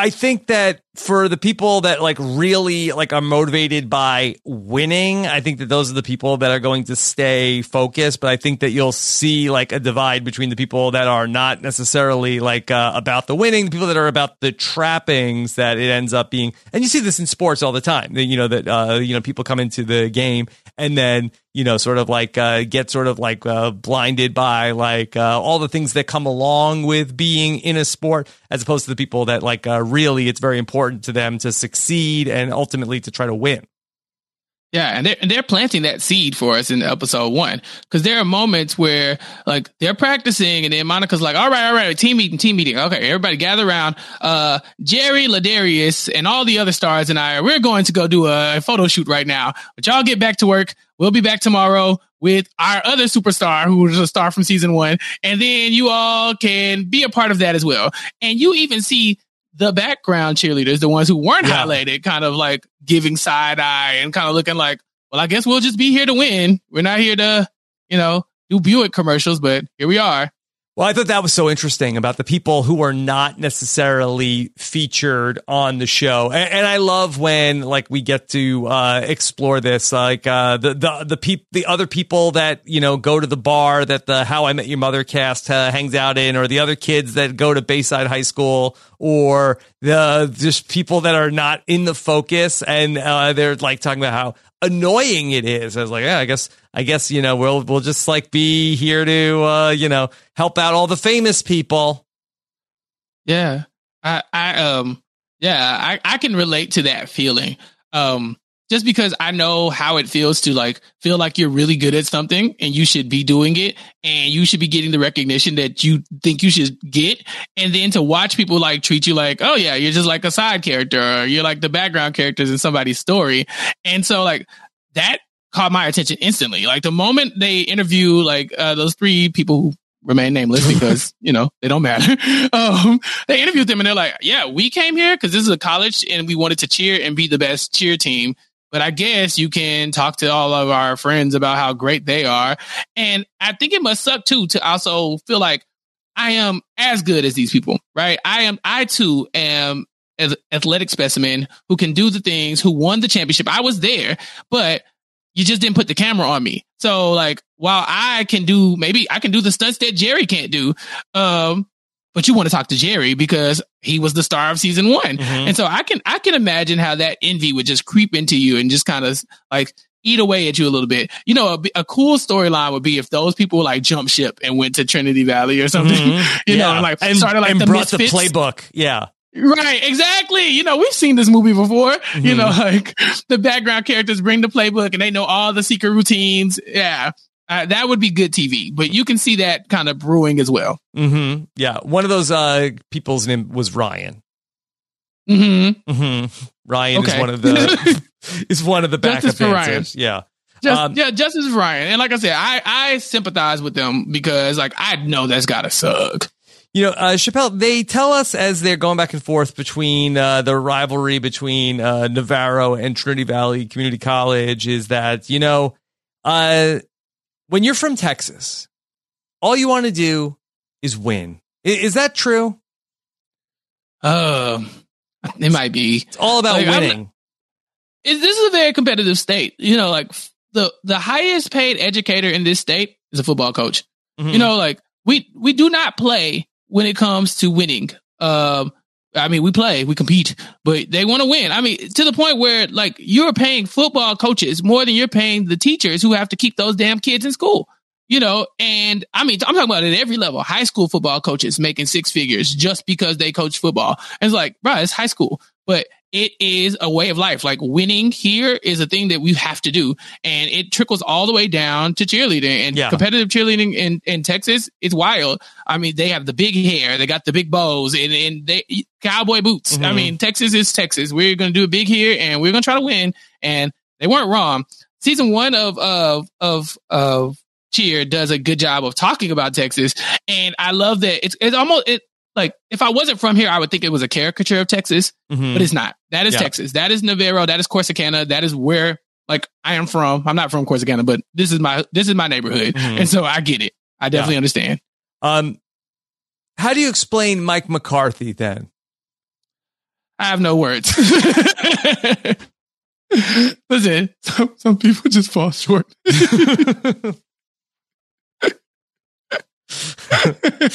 I think that for the people that like really like are motivated by winning, I think that those are the people that are going to stay focused. But I think that you'll see like a divide between the people that are not necessarily like uh, about the winning, the people that are about the trappings that it ends up being. And you see this in sports all the time. You know that uh, you know people come into the game and then you know sort of like uh, get sort of like uh, blinded by like uh, all the things that come along with being in a sport, as opposed to the people that like uh, really it's very important to them to succeed and ultimately to try to win. Yeah, and they're, they're planting that seed for us in episode one because there are moments where like they're practicing and then Monica's like, all right, all right, team meeting, team meeting. Okay, everybody gather around. Uh, Jerry, Ladarius, and all the other stars and I, we're going to go do a photo shoot right now. But y'all get back to work. We'll be back tomorrow with our other superstar who was a star from season one. And then you all can be a part of that as well. And you even see the background cheerleaders, the ones who weren't Yeah. highlighted, kind of like giving side eye and kind of looking like, well, I guess we'll just be here to win. We're not here to, you know, do Buick commercials, but here we are. Well, I thought that was so interesting about the people who are not necessarily featured on the show, and, and I love when like we get to uh, explore this, like uh, the the the peop- the other people that you know go to the bar that the How I Met Your Mother cast uh, hangs out in, or the other kids that go to Bayside High School, or the just people that are not in the focus, and uh, they're like talking about how annoying it is. I was like, yeah, I guess, I guess, you know, we'll, we'll just like be here to, uh, you know, help out all the famous people. Yeah. I, I, um, yeah, I, I can relate to that feeling. Um, just because I know how it feels to like feel like you're really good at something and you should be doing it and you should be getting the recognition that you think you should get. And then to watch people like treat you like, oh yeah, you're just like a side character or you're like the background characters in somebody's story. And so like that caught my attention instantly. Like the moment they interview like uh, those three people who remain nameless because (laughs) you know they don't matter. (laughs) Um, they interviewed them and they're like, "Yeah, we came here because this is a college and we wanted to cheer and be the best cheer team." But I guess you can talk to all of our friends about how great they are, and I think it must suck too to also feel like I am as good as these people, right? I am. I too am an athletic specimen who can do the things, who won the championship. I was there, but you just didn't put the camera on me. So like, while I can do, maybe I can do the stunts that Jerry can't do. Um, but you want to talk to Jerry because he was the star of season one. Mhm. And so I can, I can imagine how that envy would just creep into you and just kind of like eat away at you a little bit. You know, a, a cool storyline would be if those people like jump ship and went to Trinity Valley or something, Mhm. (laughs) you know, Yeah. and like and, started like and the brought misfits. the playbook. Yeah. Right, exactly. You know, we've seen this movie before. You Mhm. know, like (laughs) the background characters bring the playbook and they know all the secret routines. Yeah, uh, that would be good TV. But you can see that kind of brewing as well. hmm Yeah. One of those uh, people's name was Ryan. Mm-hmm. hmm Ryan (laughs) (laughs) is one of the is one of the backup Justice for Ryan. Yeah. Just, Um, yeah, Justice for Ryan. And like I said, I I sympathize with them because like I know that's gotta suck. You know, uh, Chappelle, they tell us as they're going back and forth between uh, the rivalry between uh, Navarro and Trinity Valley Community College is that, you know, uh, when you're from Texas, all you want to do is win. I- Is that true? Um, it might be. It's all about Like, winning. it, this is a very competitive state. You know, like the the highest paid educator in this state is a football coach. Mhm. You know, like we we do not play when it comes to winning. Um, I mean, we play, we compete, but they want to win. I mean, to the point where like you're paying football coaches more than you're paying the teachers who have to keep those damn kids in school. You know, and I mean, I'm talking about at every level. High school football coaches making six figures just because they coach football. And it's like, bro, it's high school, but it is a way of life. Like winning here is a thing that we have to do. And it trickles all the way down to cheerleading and Yeah. competitive cheerleading in, in Texas. It's wild. I mean, they have the big hair, they got the big bows and, and they cowboy boots. I Mhm. mean, Texas is Texas. We're going to do a big here and we're going to try to win. And they weren't wrong. Season one of, of, of, of cheer does a good job of talking about Texas. And I love that it's, it's almost, it, like if I wasn't from here, I would think it was a caricature of Texas Mhm. but it's not. That is Yeah. Texas. That is Navarro. That is Corsicana. That is where like I am from. I'm not from Corsicana, but this is my this is my neighborhood, Mhm. and so I get it. I definitely understand. Um, how do you explain Mike McCarthy then? I have no words. (laughs) Listen, (laughs) some, some people just fall short. (laughs) (laughs)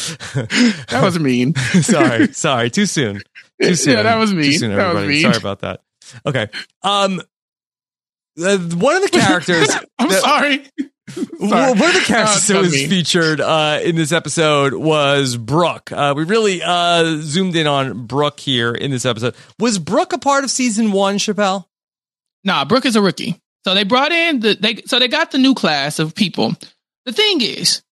that was mean. (laughs) sorry, sorry, too soon. Too soon. Yeah, that was Too mean. soon, That was mean. Sorry about that. Okay. Um, uh, one of the characters. (laughs) I'm that- sorry. Well, one of the Oh, characters it's that was me. featured uh, in this episode was Brooke. Uh, we really uh, zoomed in on Brooke here in this episode. Was Brooke a part of season one, Chappelle? Nah, Brooke is a rookie. So they brought in the they so they got the new class of people. The thing is,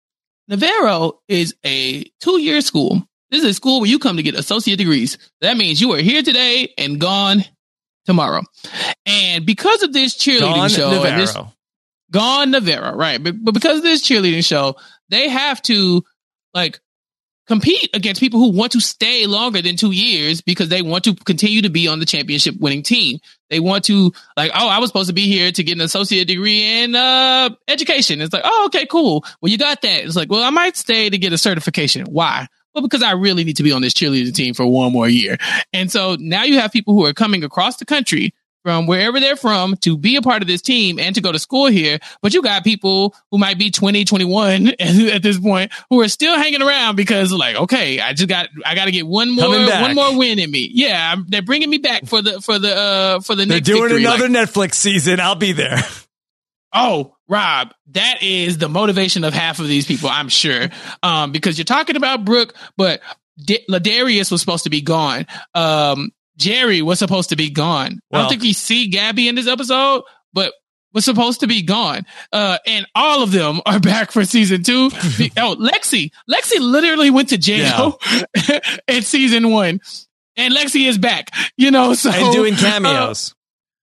Navarro is a two year school. This is a school where you come to get associate degrees. That means you are here today and gone tomorrow. And because of this cheerleading Don show and this Navarro. gone Navarro, right? But, but because of this cheerleading show, they have to like compete against people who want to stay longer than two years because they want to continue to be on the championship winning team. They want to like, oh, I was supposed to be here to get an associate degree in uh, education. It's like, oh, okay, cool. Well, you got that. It's like, well, I might stay to get a certification. Why? Well, because I really need to be on this cheerleading team for one more year. And so now you have people who are coming across the country from wherever they're from to be a part of this team and to go to school here. But you got people who might be 20, 21 (laughs) at this point who are still hanging around because like, okay, I just got, I got to get one more, one more win in me. Yeah. I'm- They're bringing me back for the, for the, uh, for the They're next doing victory. another Like, Netflix season. I'll be there. Oh, Rob, that is the motivation of half of these people, I'm sure. Um, because you're talking about Brooke, but D- Ladarius was supposed to be gone. Um, Jerry was supposed to be gone. I don't think we see Gabby in this episode, but was supposed to be gone. Uh, and all of them are (laughs) back for season two. (laughs) Oh, Lexi, Lexi literally went to jail (laughs) in season one. And Lexi is back, you know, so and doing uh, cameos.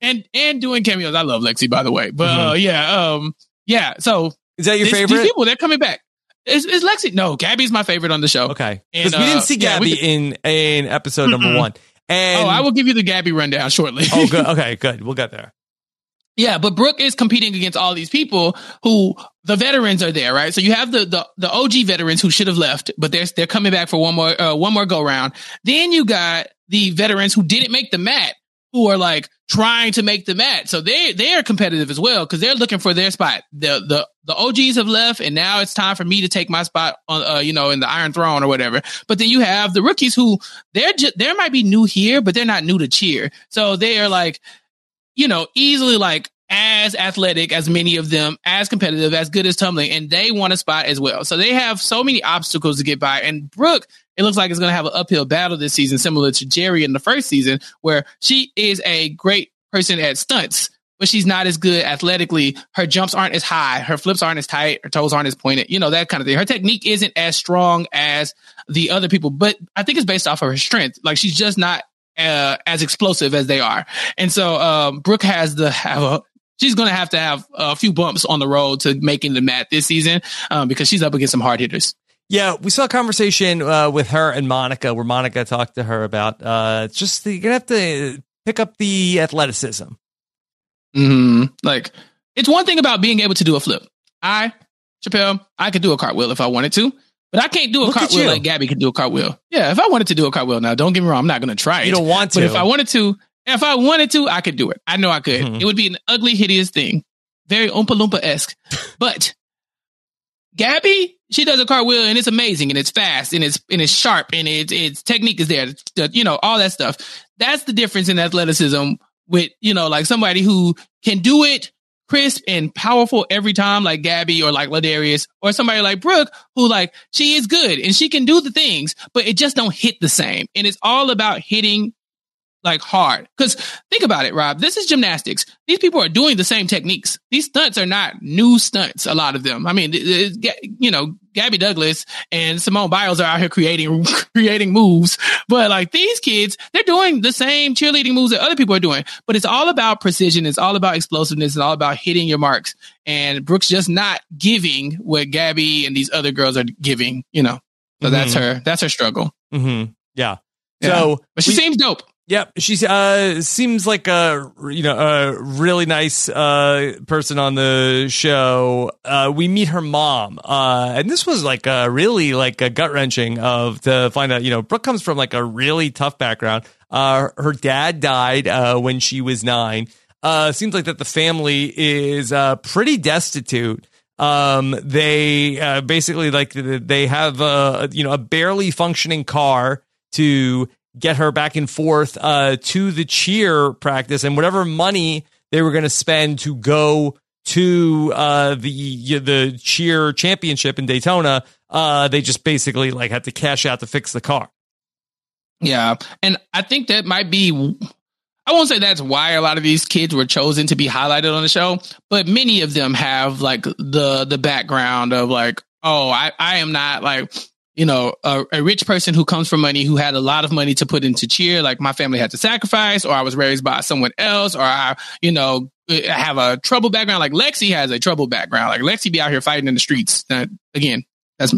and and doing cameos. I love Lexi, by the way. But uh, yeah, um, yeah. So Is that your these, favorite? these people they're coming back. Is, is Lexi? No, Gabby's my favorite on the show. okay. Because we didn't uh, see yeah, we Gabby in in episode number Mm-mm. one. And oh, I will give you the Gabby rundown shortly. oh, (laughs) good. Okay, good. We'll get there. Yeah, but Brooke is competing against all these people who the veterans are there, right? So you have the the, the OG veterans who should have left, but they're they're coming back for one more uh, one more go round. Then you got the veterans who didn't make the mat, who are like trying to make the mat. So they they are competitive as well because they're looking for their spot. The the the OGs have left, and now it's time for me to take my spot on uh, you know in the Iron Throne or whatever. But then you have the rookies who they're just they might be new here, but they're not new to cheer. So they are like you know, easily like as athletic as many of them, as competitive, as good as tumbling, and they want a spot as well. So they have so many obstacles to get by. And Brooke, it looks like it's going to have an uphill battle this season, similar to Jerry in the first season, where she is a great person at stunts, but she's not as good athletically. Her jumps aren't as high, her flips aren't as tight, her toes aren't as pointed, you know, that kind of thing. Her technique isn't as strong as the other people, but I think it's based off of her strength. Like she's just not uh, as explosive as they are. And so um, Brooke has to have a. She's going to have to have a few bumps on the road to making the mat this season um, because she's up against some hard hitters. Yeah, we saw a conversation uh, with her and Monica where Monica talked to her about uh, just the, you're gonna have to pick up the athleticism. hmm Like it's one thing about being able to do a flip. I, Chappelle, I could do a cartwheel if I wanted to, but I can't do a Look at cartwheel you. like Gabby can do a cartwheel. Yeah, if I wanted to do a cartwheel now, don't get me wrong, I'm not to try it. You don't want But to. if I wanted to, if I wanted to, I could do it. I know I could. Mhm. It would be an ugly, hideous thing. Very Oompa Loompa esque. but Gabby, she does a cartwheel and it's amazing and it's fast and it's and it's sharp and it's its technique is there. The- You know, all that stuff. That's the difference in athleticism with, you know, like somebody who can do it crisp and powerful every time, like Gabby or like Ladarius, or somebody like Brooke, who like she is good and she can do the things, but it just don't hit the same. And it's all about hitting like hard. Because think about it, Rob. This is gymnastics. These people are doing the same techniques. These stunts are not new stunts. A lot of them. I mean, it- it- you know, Gabby Douglas and Simone Biles are out here creating (laughs) creating moves, but like these kids, they're doing the same cheerleading moves that other people are doing. But it's all about precision. It's all about explosiveness. It's all about hitting your marks. And Brooke's just not giving what Gabby and these other girls are giving. You know, so that's Mhm. her. That's her struggle. Mm-hmm. Yeah. Yeah. So, But she we- seems dope. Yep, she uh, seems like a you know a really nice uh, person on the show. Uh, we meet her mom, uh, and this was like a really like a gut wrenching of to find out. You know, Brooke comes from like a really tough background. Uh, her dad died uh, when she was nine. Seems like that the family is pretty destitute. Um, they basically like they have uh, you know a barely functioning car to get her back and forth uh, to the cheer practice and whatever money they were going to spend to go to uh, the the cheer championship in Daytona. Uh, they just basically like had to cash out to fix the car. Yeah. And I think that might be I won't say that's why a lot of these kids were chosen to be highlighted on the show, but many of them have like the the background of like, oh, I, I am not like you know, a, a rich person who comes from money, who had a lot of money to put into cheer, like my family had to sacrifice, or I was raised by someone else, or I, you know, have a trouble background. Like Lexi has a trouble background. Like Lexi be out here fighting in the streets. Uh, again, that's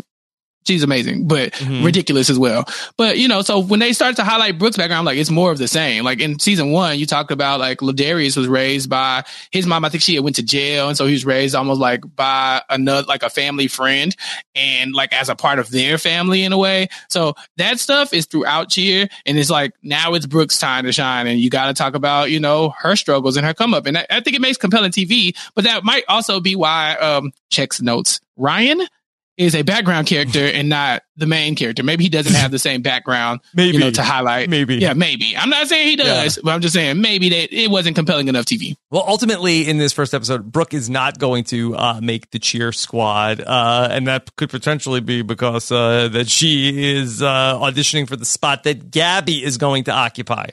she's amazing, but Mm-hmm. ridiculous as well. But you know, so when they started to highlight Brooks' background, I'm like it's more of the same. Like in season one, you talked about like Ladarius was raised by his mom. I think she had went to jail, and so he was raised almost like by another like a family friend, and like as a part of their family in a way. So that stuff is throughout Cheer, and it's like now it's Brooks' time to shine, and you got to talk about you know her struggles and her come up, and I, I think it makes compelling TV. But that might also be why um checks notes Ryan is a background character and not the main character. Maybe he doesn't have the same background, Maybe. (laughs) you know, to highlight. Maybe. yeah, maybe. I'm not saying he does, but I'm just saying maybe that it wasn't compelling enough TV. Well, ultimately, in this first episode, Brooke is not going to uh, make the cheer squad, uh, and that could potentially be because uh, that she is uh, auditioning for the spot that Gabby is going to occupy.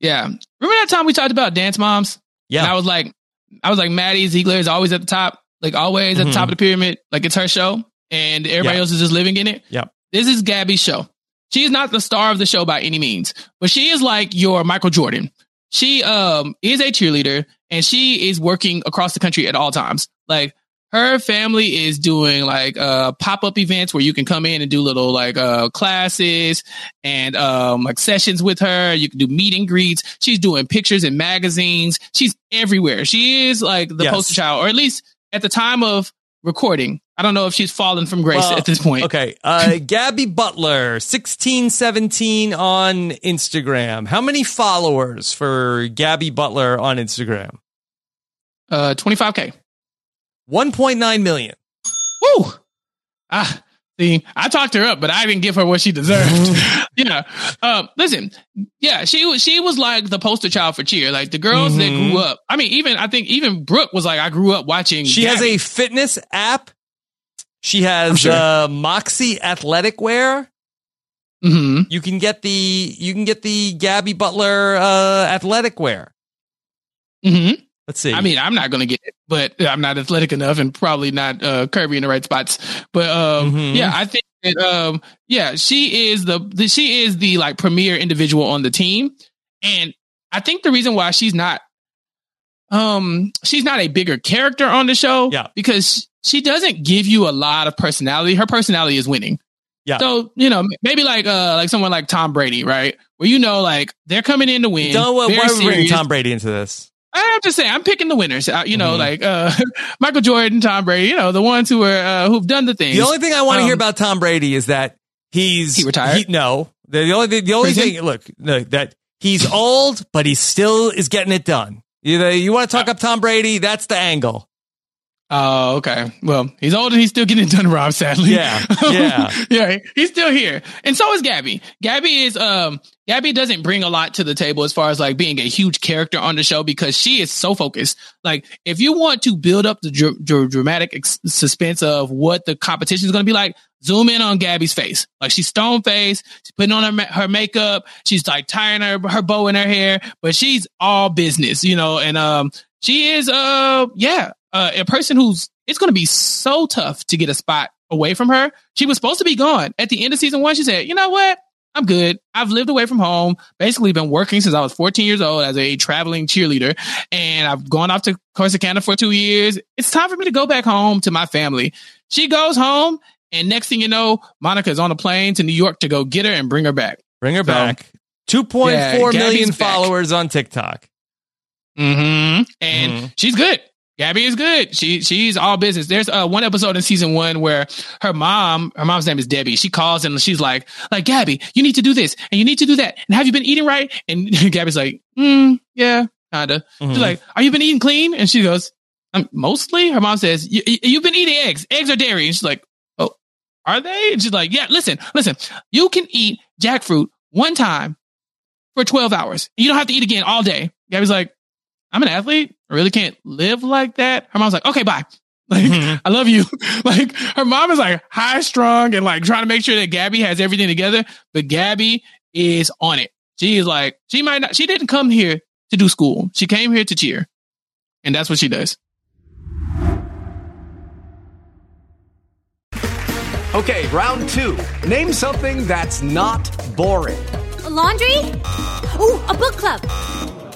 Yeah, remember that time we talked about dance moms? Yeah. and I was like, I was like, Maddie Ziegler is always at the top, like always at the top of the pyramid, like it's her show, and everybody Yeah. else is just living in it. Yep. This is Gabby's show. She is not the star of the show by any means, but she is like your Michael Jordan. She um is a cheerleader and she is working across the country at all times. Like her family is doing like uh pop-up events where you can come in and do little like uh classes and um like sessions with her. You can do meet and greets. She's doing pictures in magazines. She's everywhere. She is like the Yes. poster child, or at least at the time of recording. I don't know if she's fallen from grace Well, at this point. Okay. Uh, (laughs) Gabby Butler, 1617 on Instagram. How many followers for Gabby Butler on Instagram? Uh 25k. 1.9 million. Woo! Ah, see, I talked her up, but I didn't give her what she deserved. (laughs) (laughs) yeah. Um, listen, yeah, she was she was like the poster child for cheer. Like the girls that Mhm. grew up. I mean, even I think even Brooke was like, I grew up watching. She has a fitness app. She has sure. uh, Moxie athletic wear. Mhm. You can get the you can get the Gabby Butler uh, athletic wear. Mhm. Let's see. I mean, I'm not gonna get it, but I'm not athletic enough and probably not uh, curvy in the right spots. But um, Mhm. yeah, I think that um, yeah, she is the, the she is the like premier individual on the team, and I think the reason why she's not um she's not a bigger character on the show, Yeah. because she doesn't give you a lot of personality. Her personality is winning. Yeah. So you know, maybe like uh like someone like Tom Brady, right? Where you know, like they're coming in to win. Don't why very are we bringing serious. Tom Brady into this? I'm just saying, I'm picking the winners. Uh, you know, Mhm. like uh, (laughs) Michael Jordan, Tom Brady. You know, the ones who are uh, who've done the things. The only thing I want to Um, hear about Tom Brady is that he's He retired? no, the, the only thing, the only Prison? thing. Look, no, that he's old, but he still is getting it done. You know, you want to talk up Tom Brady? That's the angle. Oh, okay. Well, he's old and he's still getting it done, Rob. Sadly, Yeah, yeah. (laughs) yeah. He's still here, and so is Gabby. Gabby is um Gabby doesn't bring a lot to the table as far as like being a huge character on the show because she is so focused. Like, if you want to build up the dr- dr- dramatic ex- suspense of what the competition is going to be like, zoom in on Gabby's face. Like she's stone faced, she's putting on her ma- her makeup, she's like tying her her bow in her hair, but she's all business, you know. And um, she is uh yeah uh, a person who's it's going to be so tough to get a spot away from her. She was supposed to be gone at the end of season one. She said, "You know what? I'm good. I've lived away from home, basically been working since I was 14 years old as a traveling cheerleader, and I've gone off to Corsicana for two years. It's time for me to go back home to my family." She goes home, and next thing you know, Monica's on a plane to New York to go get her and bring her back. Bring her So- back. Two point four Yeah, million Gabby's back. followers on TikTok. Mm-hmm. And Mhm. she's good. Gabby is good. She she's all business. There's uh, one episode in season one where her mom, her mom's name is Debbie. She calls and she's like, like Gabby, you need to do this and you need to do that. And have you been eating right? And (laughs) Gabby's like, mm, yeah, kinda. Mhm. She's like, are you been eating clean? And she goes, um, mostly. Her mom says, "You- you- you've been eating eggs. Eggs are dairy. And she's like, oh, are they? And she's like, yeah. Listen, listen. You can eat jackfruit one time for 12 hours. You don't have to eat again all day. Gabby's like, I'm an athlete. I really can't live like that. Her mom's like, okay, bye. (laughs) Like, Mhm. I love you. (laughs) like, her mom is like high strung and like trying to make sure that Gabby has everything together, but Gabby is on it. She is like, she might not, she didn't come here to do school. She came here to cheer. And that's what she does. Okay, round two. Name something that's not boring. A laundry? Ooh, a book club.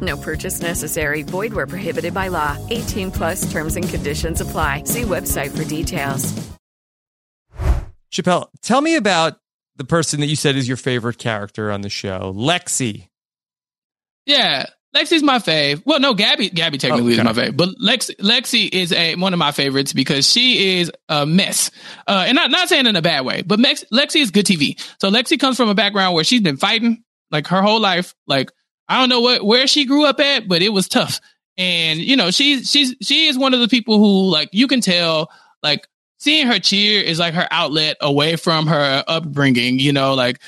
No purchase necessary. Void where prohibited by law. 18 plus terms and conditions apply. See website for details. Chappelle, tell me about the person that you said is your favorite character on the show, Lexi. Yeah, Lexi's my fave. Well, no, Gabby. Gabby technically Okay. is my fave, but Lex Lexi is a one of my favorites because she is a mess, uh, and not not saying in a bad way, but Mex, Lexi is good TV. So Lexi comes from a background where she's been fighting like her whole life. Like I don't know what where she grew up at, but it was tough. And you know, she's she's she is one of the people who like you can tell like seeing her cheer is like her outlet away from her upbringing. You know, like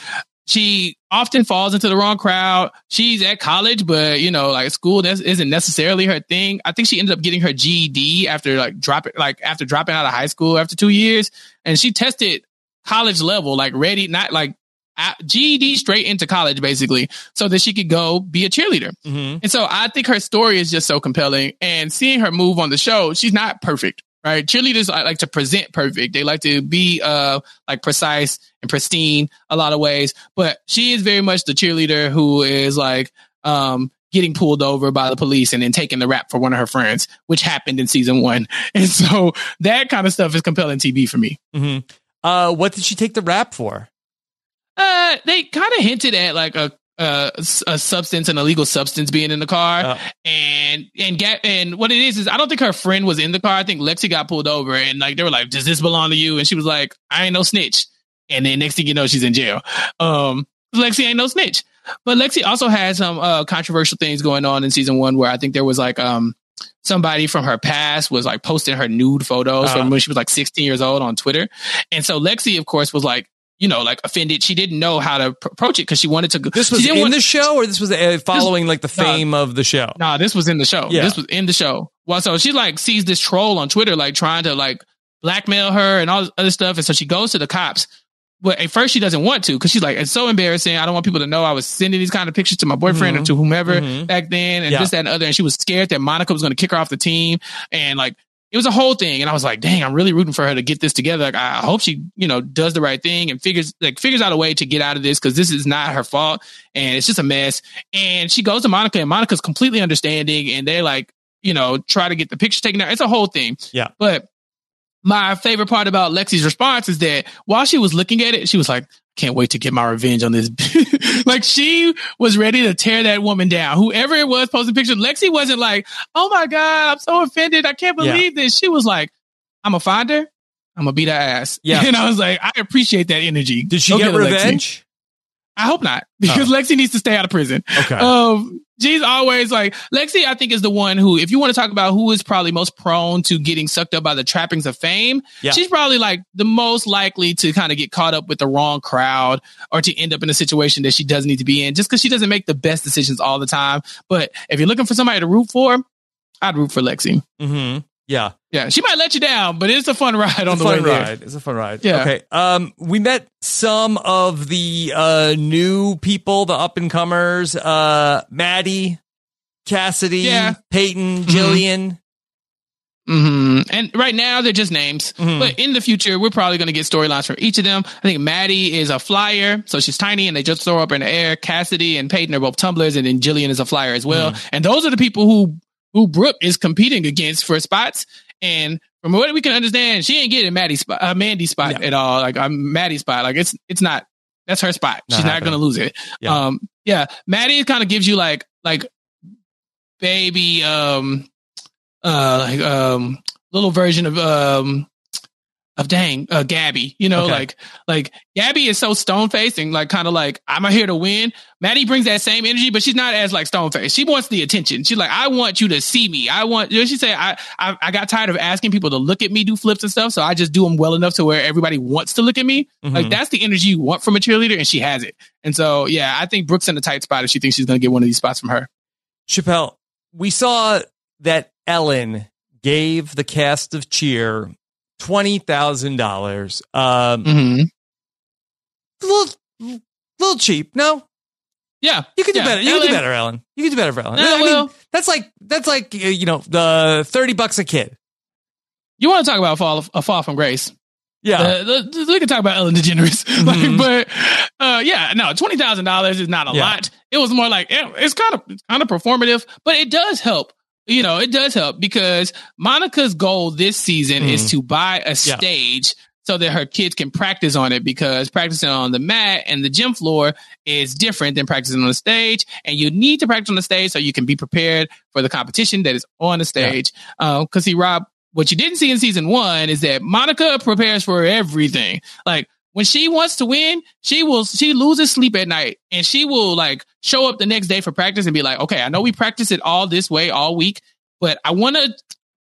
she often falls into the wrong crowd. She's at college, but you know, like school that isn't necessarily her thing. I think she ended up getting her GED after like dropping, like after dropping out of high school after two years, and she tested college level, like ready, not like GED straight into college, basically, so that she could go be a cheerleader. Mm-hmm. And so I think her story is just so compelling. And seeing her move on the show, she's not perfect, right? Cheerleaders like to present perfect. They like to be uh like precise and pristine a lot of ways. But she is very much the cheerleader who is like um getting pulled over by the police and then taking the rap for one of her friends, which happened in season one. (laughs) And so that kind of stuff is compelling TV for me. hmm Uh, what did she take the rap for? Uh, they kind of hinted at like a, a a substance, an illegal substance being in the car, and and get and what it is is I don't think her friend was in the car. I think Lexi got pulled over, and like they were like, "Does this belong to you?" And she was like, "I ain't no snitch." And then next thing you know, she's in jail. Um, Lexi ain't no snitch, but Lexi also had some uh controversial things going on in season one where I think there was like um somebody from her past was like posting her nude photos Uh-huh. from when she was like 16 years old on Twitter. And so Lexi, of course, was like, you know, like offended. She didn't know how to pr- approach it because she wanted to. Go- This was in want- the show, or this was uh, following like the fame of the show. Nah, this was in the show. Yeah. This was in the show. Well, so she like sees this troll on Twitter, like trying to like blackmail her and all this other stuff. And so she goes to the cops. But at first she doesn't want to because she's like, it's so embarrassing. I don't want people to know I was sending these kind of pictures to my boyfriend Mhm. or to whomever Mhm. back then and Yeah. this, that, and other. And she was scared that Monica was going to kick her off the team. And like, it was a whole thing. And I was like, dang, I'm really rooting for her to get this together. Like, I hope she, you know, does the right thing and figures, like, figures out a way to get out of this because this is not her fault. And it's just a mess. And she goes to Monica and Monica's completely understanding. And they're like, you know, try to get the picture taken out. It's a whole thing. Yeah. But my favorite part about Lexi's response is that while she was looking at it, she was like, can't wait to get my revenge on this. (laughs) like she was ready to tear that woman down. Whoever it was posting pictures, Lexi wasn't like, oh my God, I'm so offended. I can't Yeah. believe this. She was like, I'm gonna find her. I'm gonna beat her ass. (laughs) Yeah. And I was like, I appreciate that energy. Did she Go get Lexi. revenge? I hope not (laughs) because Lexi needs to stay out of prison. Okay. Um, she's always like Lexi. I think is the one who, if you want to talk about who is probably most prone to getting sucked up by the trappings of fame, Yeah. she's probably like the most likely to kind of get caught up with the wrong crowd or to end up in a situation that she doesn't need to be in, just because she doesn't make the best decisions all the time. But if you're looking for somebody to root for, I'd root for Lexi. Mm-hmm. Yeah. Yeah, she might let you down, but it's a fun (laughs) ride on It's the a way fun there. ride. It's a fun ride. Yeah. Okay. Um, we met some of the uh new people, the up and comers. Uh, Maddie, Cassidy, Yeah. Peyton, Jillian. Mm-hmm. And right now they're just names, Mhm. but in the future we're probably going to get storylines from each of them. I think Maddie is a flyer, so she's tiny and they just throw up in the air. Cassidy and Peyton are both tumblers, and then Jillian is a flyer as well. And those are the people who who Brooke is competing against for spots. And from what we can understand, she ain't getting Maddie's spot, uh, Mandy's spot at all. Like I'm Maddie's spot. Like it's it's not. That's her spot. Not She's not gonna lose it. Yeah. Um, yeah. Maddie kind of gives you like like baby um uh like um little version of um of dang uh Gabby, you know, Okay. like like Gabby is so stone faced and like kind of like I'm here to win. Maddie brings that same energy, but she's not as like stone faced. She wants the attention. She's like, I want you to see me. I want. You know, she say, I, I I got tired of asking people to look at me do flips and stuff, so I just do them well enough to where everybody wants to look at me. Like Mhm. that's the energy you want from a cheerleader, and she has it. And so yeah, I think Brooke's in a tight spot if she thinks she's going to get one of these spots from her. Chappelle, we saw that Ellen gave the cast of Cheer twenty thousand dollars. Um, Mm-hmm. a little, little cheap. No, Yeah, you could do Yeah, better. You could Ellen- do better, Ellen. You could do better for Ellen. Yeah, I mean, well- that's like that's like uh, you know the thirty bucks a kid. You want to talk about a fall a fall from grace? Yeah. Uh, the- the- we can talk about Ellen DeGeneres, Mhm. (laughs) like, but uh, yeah, no, twenty thousand dollars is not a Yeah. lot. It was more like yeah, it's kind of it's kind of performative, but it does help. You know, it does help because Monica's goal this season Mhm. is to buy a Yeah. stage so that her kids can practice on it because practicing on the mat and the gym floor is different than practicing on the stage. And you need to practice on the stage so you can be prepared for the competition that is on the stage. Because see, Rob, what you didn't see in season one is that Monica prepares for everything. Like when she wants to win, she will she loses sleep at night and she will like show up the next day for practice and be like, okay, I know we practice it all this way all week, but I want to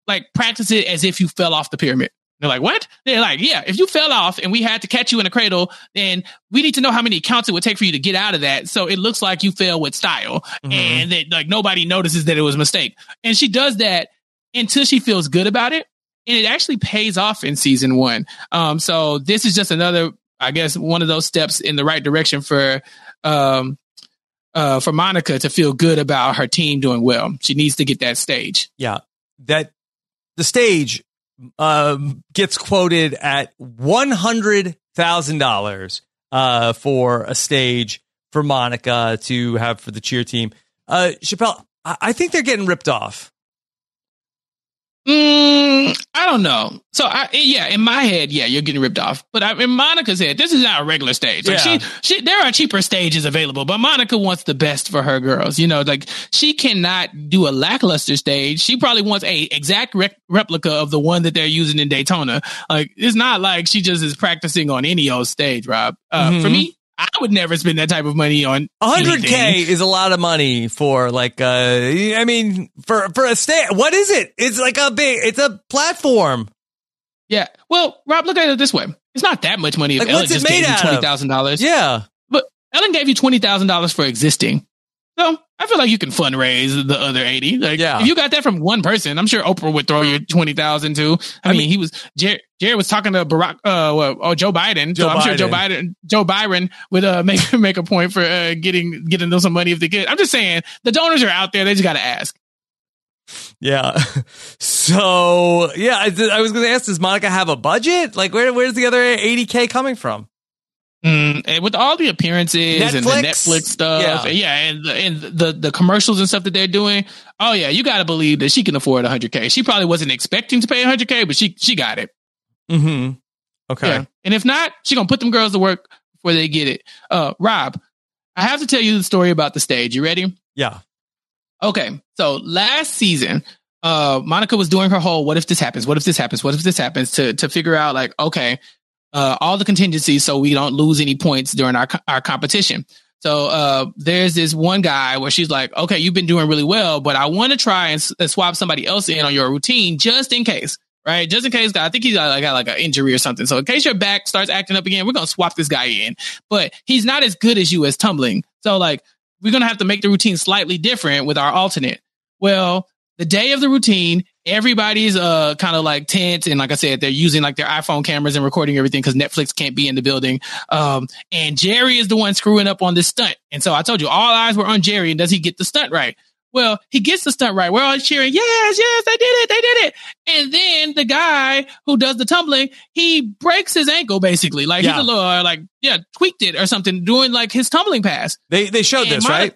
like practice it as if you fell off the pyramid. They're like, what? They're like, yeah, if you fell off and we had to catch you in a cradle, then we need to know how many counts it would take for you to get out of that. So it looks like you fell with style and that like nobody notices that it was a mistake. And she does that until she feels good about it. And it actually pays off in season one. Um, so this is just another, I guess, one of those steps in the right direction for, um, uh, for Monica to feel good about her team doing well. She needs to get that stage. Yeah, that the stage um, gets quoted at one hundred thousand dollars uh, for a stage for Monica to have for the cheer team. Uh, Chappelle, I, I think they're getting ripped off. Mm, I don't know. So I, yeah, in my head, yeah, you're getting ripped off. But I, in Monica's head, this is not a regular stage. Like Yeah. she, she, there are cheaper stages available, but Monica wants the best for her girls. You know, like she cannot do a lackluster stage. She probably wants a exact rec- replica of the one that they're using in Daytona. Like it's not like she just is practicing on any old stage, Rob. Uh, Mhm. For me, I would never spend that type of money on hundred k anything. is a lot of money for like uh I mean for for a stage. What is it? It's like a big. It's a platform. Yeah. Well, Rob, look at it this way. It's not that much money if Like, Ellen what's it just made gave you out of? twenty thousand dollars. Yeah. But Ellen gave you twenty thousand dollars for existing. So I feel like you can fundraise the other eighty. Like Yeah. if you got that from one person, I'm sure Oprah would throw you twenty thousand too. I, mean, he was Jared, Jared was talking to Barack uh well, oh Joe Biden. Joe so I'm sure Joe Biden. Joe Byron would uh (laughs) make make a point for uh getting getting them some money if they get. I'm just saying the donors are out there. They just got to ask. Yeah. (laughs) So yeah, I, I was going to ask: Does Monica have a budget? Like, where where's the other eighty k coming from? Mm, and with all the appearances and the Netflix? Netflix stuff, Yeah. and yeah, and the, and the the commercials and stuff that they're doing. Oh yeah, you got to believe that she can afford 100k. She probably wasn't expecting to pay 100k, but she she got it. Mm-hmm. Okay. Yeah. And if not, she gonna put them girls to work before they get it. Uh, Rob, I have to tell you the story about the stage. You ready? Yeah. Okay, so last season, uh, Monica was doing her whole "What if this happens? What if this happens? What if this happens?" to to figure out like, okay, uh, all the contingencies so we don't lose any points during our our competition. So uh, there's this one guy where she's like, "Okay, you've been doing really well, but I want to try and, and swap somebody else in on your routine just in case." Right, just in case. I think he's got like, got like an injury or something. So in case your back starts acting up again, we're gonna swap this guy in. But he's not as good as you as tumbling. So like we're gonna have to make the routine slightly different with our alternate. Well, the day of the routine, everybody's uh kind of like tense, and like I said, they're using like their iPhone cameras and recording everything because Netflix can't be in the building. Um, and Jerry is the one screwing up on this stunt, and so I told you all eyes were on Jerry, and does he get the stunt right? Well, he gets the stunt right. We're all cheering, yes, yes, they did it, they did it. And then the guy who does the tumbling, he breaks his ankle basically, like Yeah. he's a little uh, like yeah, tweaked it or something, doing like his tumbling pass. They they showed And this right.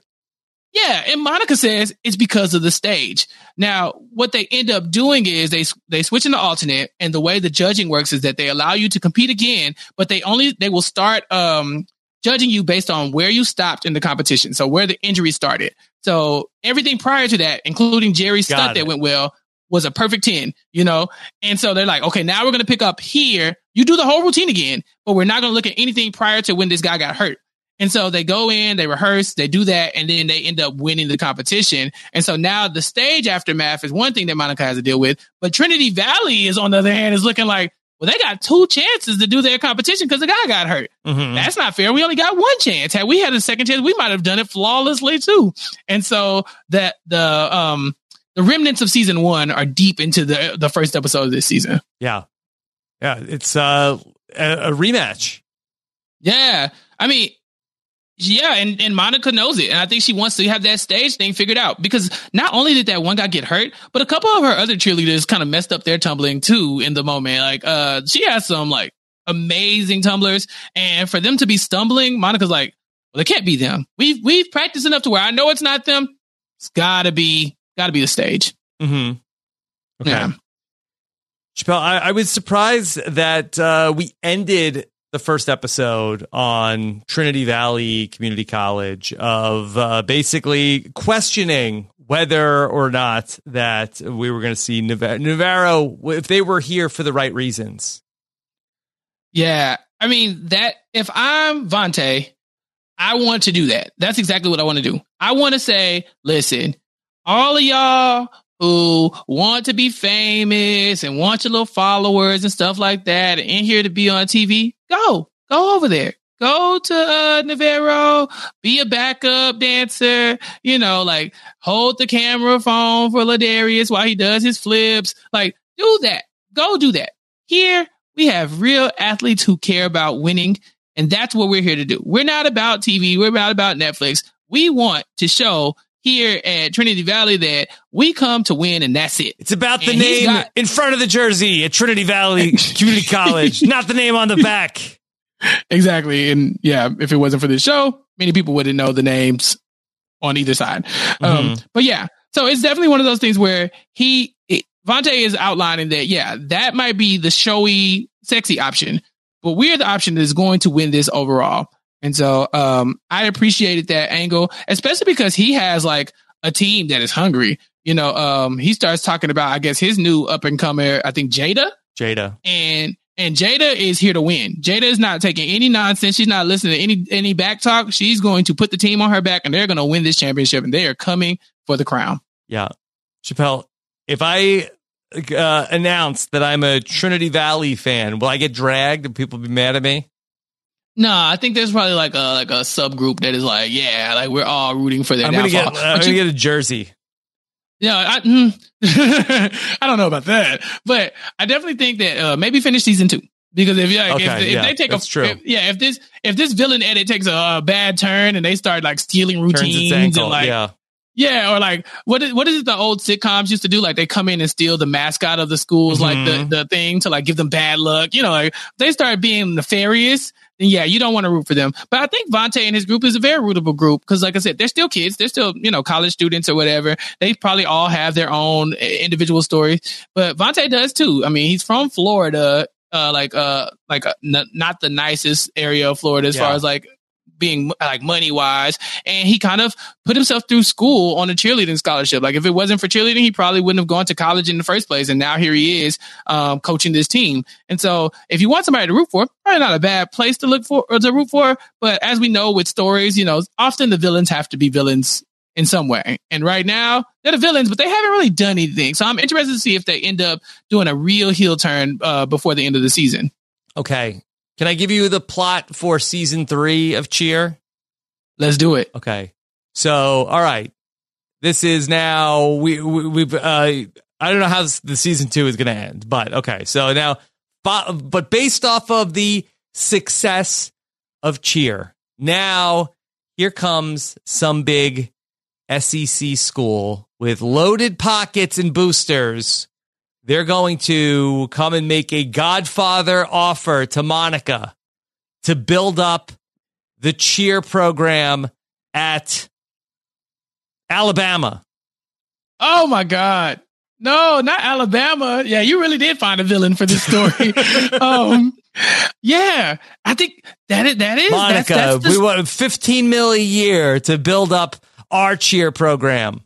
Yeah, and Monica says it's because of the stage. Now, what they end up doing is they they switch into alternate, and the way the judging works is that they allow you to compete again, but they only they will start um judging you based on where you stopped in the competition, so where the injury started. So everything prior to that, including Jerry's Got stunt it. that went well, was a perfect 10, you know? And so they're like, okay, now we're going to pick up here. You do the whole routine again, but we're not going to look at anything prior to when this guy got hurt. And so they go in, they rehearse, they do that, and then they end up winning the competition. And so now the stage aftermath is one thing that Monica has to deal with. But Trinity Valley is on the other hand is looking like, well, they got two chances to do their competition because the guy got hurt. Mhm. That's not fair. We only got one chance. Had we had a second chance, we might have done it flawlessly too. And so that the um the remnants of season one are deep into the the first episode of this season. Yeah. Yeah. It's uh, a, a rematch. Yeah. I mean, yeah, and, and Monica knows it. And I think she wants to have that stage thing figured out because not only did that one guy get hurt, but a couple of her other cheerleaders kind of messed up their tumbling too in the moment. Like, uh, she has some like amazing tumblers. And for them to be stumbling, Monica's like, well, it can't be them. We've, we've practiced enough to where I know it's not them. It's gotta be, gotta be the stage. Mm-hmm. Okay. Yeah. Chappelle, I, I was surprised that uh, we ended the first episode on Trinity Valley Community College of uh, basically questioning whether or not that we were going to see Nav- Navarro if they were here for the right reasons. Yeah. I mean, that if I'm Vontae, I want to do that. That's exactly what I want to do. I want to say, listen, all of y'all who want to be famous and want your little followers and stuff like that and in here to be on TV, go, go over there. Go to uh, Navarro, be a backup dancer, you know, like hold the camera phone for La'Darius while he does his flips. Like, do that. Go do that. Here, we have real athletes who care about winning, and that's what we're here to do. We're not about TV, we're not about Netflix. We want to show here at Trinity Valley that we come to win, and that's it. It's about the And name got- in front of the jersey at Trinity Valley (laughs) Community College, not the name on the back. exactly. And yeah, if it wasn't for this show, many people wouldn't know the names on either side. Um, Mhm. but yeah, so it's definitely one of those things where he, it, Vontae is outlining that, yeah, that might be the showy, sexy option, but we're the option that is going to win this overall. And so, um, I appreciated that angle, especially because he has like a team that is hungry. You know, um, he starts talking about, I guess, his new up and comer, I think Jada Jada. and and Jada is here to win. Jada is not taking any nonsense. She's not listening to any any back talk. She's going to put the team on her back, and they're going to win this championship. And they are coming for the crown. Yeah. Chappelle, if I uh, announce that I'm a Trinity Valley fan, will I get dragged and people be mad at me? No, I think there's probably like a like a subgroup that is like, yeah, like we're all rooting for their I'm gonna get. I'm But gonna you- get a jersey. Yeah, I, mm, (laughs) I don't know about that, but I definitely think that uh, maybe finish season two because if like, Okay, if, if yeah, they take a true. if- yeah if this if this villain edit takes a, uh bad turn and they start like stealing routines and like yeah. Yeah, or like what is what is it the old sitcoms used to do? Like they come in and steal the mascot of the schools, like Mhm. the, the thing to like give them bad luck. You know, like they start being nefarious, then yeah, you don't want to root for them. But I think Vontae and his group is a very rootable group because, like I said, they're still kids, they're still you know college students or whatever. They probably all have their own uh, individual stories, but Vontae does too. I mean, he's from Florida, uh, like uh, like uh, n- not the nicest area of Florida as Yeah. far as like being like money wise and he kind of put himself through school on a cheerleading scholarship. Like if it wasn't for cheerleading he probably wouldn't have gone to college in the first place and now here he is um, coaching this team. And so if you want somebody to root for probably not a bad place to look for or to root for but as we know with stories you know often the villains have to be villains in some way. And right now they're the villains but they haven't really done anything. So i'm interested to see if they end up doing a real heel turn uh, before the end of the season. Okay. Can I give you the plot for season three of Cheer? let's do it Okay. So, all right. This is now we, we we've uh I don't know how this, the season 2 is going to end, but okay. So now but, but based off of the success of Cheer. Now here comes some big SEC school with loaded pockets and boosters. They're going to come and make a Godfather offer to Monica to build up the cheer program at Alabama. Oh my God. No, not Alabama. Yeah, you really did find a villain for this story. (laughs) um, yeah, I think that is that is Monica, That's, that's the- we want 15 mil a year to build up our cheer program.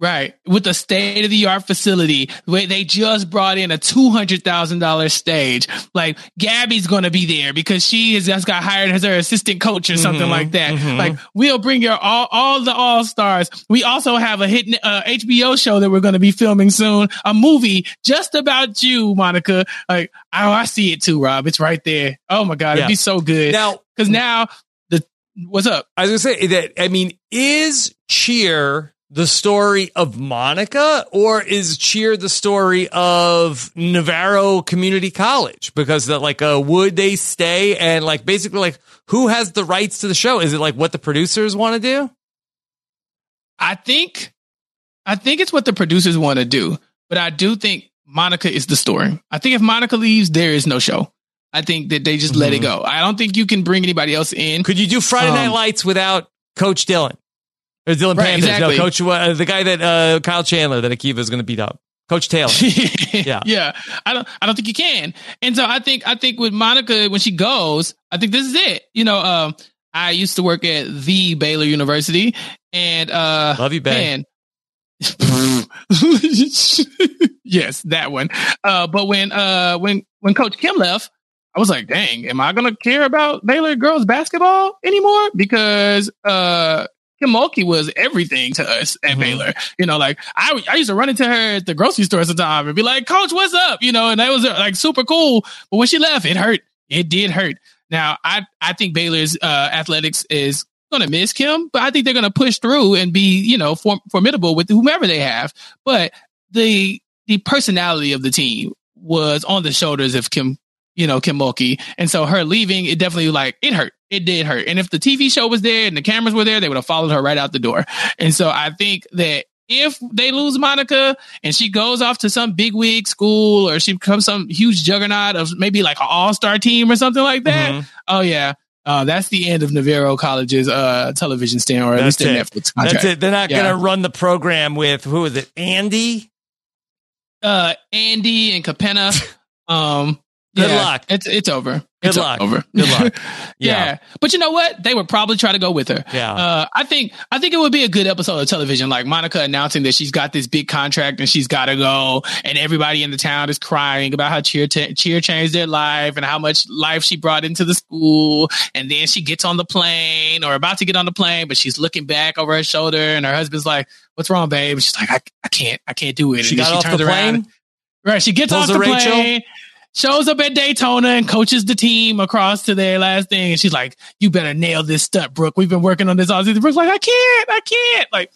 Right. With a state of the art facility where they just brought in a $200,000 stage. Like Gabby's going to be there because she has just got hired as her assistant coach or something Mhm, like that. mhm. Like we'll bring your all, all the all stars. We also have a hit uh, HBO show that we're going to be filming soon, a movie just about you, Monica. Like, oh, I see it too, Rob. It's right there. Oh my God. Yeah. It'd be so good. Now, cause now the, what's up? I was going to say that, I mean, is cheer the story of Monica or is cheer the story of Navarro Community College? Because that like, uh, would they stay and like basically like who has the rights to the show? Is it like what the producers want to do? I think, I think it's what the producers want to do, but I do think Monica is the story. I think if Monica leaves, there is no show. I think that they just let it Mhm. go. I don't think you can bring anybody else in. Could you do Friday Night Um, Lights without Coach Dillon? Or Dillon Right, Panthers? exactly. No, Coach, uh, the guy that uh, Kyle Chandler that Akiva is going to beat up. Coach Taylor. (laughs) yeah. yeah. I don't I don't think you can. And so I think I think with Monica when she goes, I think this is it. You know, um I used to work at the Baylor University and uh Love you, Bay. man. (laughs) yes, that one. Uh but when uh when when Coach Kim left, I was like, dang, am I gonna care about Baylor girls basketball anymore? Because uh Kim Mulkey was everything to us at Baylor. You know, like I, I used to run into her at the grocery store sometime and be like, Coach, what's up? You know, and that was uh, like super cool. But when she left, it hurt. It did hurt. Now, I, I think Baylor's uh, athletics is going to miss Kim, but I think they're going to push through and be, you know, form, formidable with whomever they have. But the the personality of the team was on the shoulders of Kim, you know, Kim Mulkey. And so her leaving, it definitely like it hurt. It did hurt. And if the TV show was there and the cameras were there, they would have followed her right out the door. And so I think that if they lose Monica and she goes off to some big wig school or she becomes some huge juggernaut of maybe like an all star team or something like that, Mm-hmm. oh yeah. Uh, that's the end of Navarro College's uh, television stand, or at That's least their it. Netflix contract. That's it. They're not Yeah. going to run the program with who is it? Andy. uh Andy and Capenna. (laughs) Um Good yeah, luck. It's it's over. Good it's luck. over. Good luck. (laughs) yeah. Yeah. But you know what? They would probably try to go with her. Yeah. Uh I think I think it would be a good episode of television, like Monica announcing that she's got this big contract and she's gotta go, and everybody in the town is crying about how cheer ta- cheer changed their life and how much life she brought into the school. And then she gets on the plane or about to get on the plane, but she's looking back over her shoulder and her husband's like, What's wrong, babe? And she's like, I, I can't, I can't do it. She and then got off turns the around plane? Right. She gets Pulls off the Rachel? plane, shows up at Daytona and coaches the team across to their last thing. And she's like, you better nail this stunt, Brooke. We've been working on this all season. Brooke's like, I can't, I can't. Like,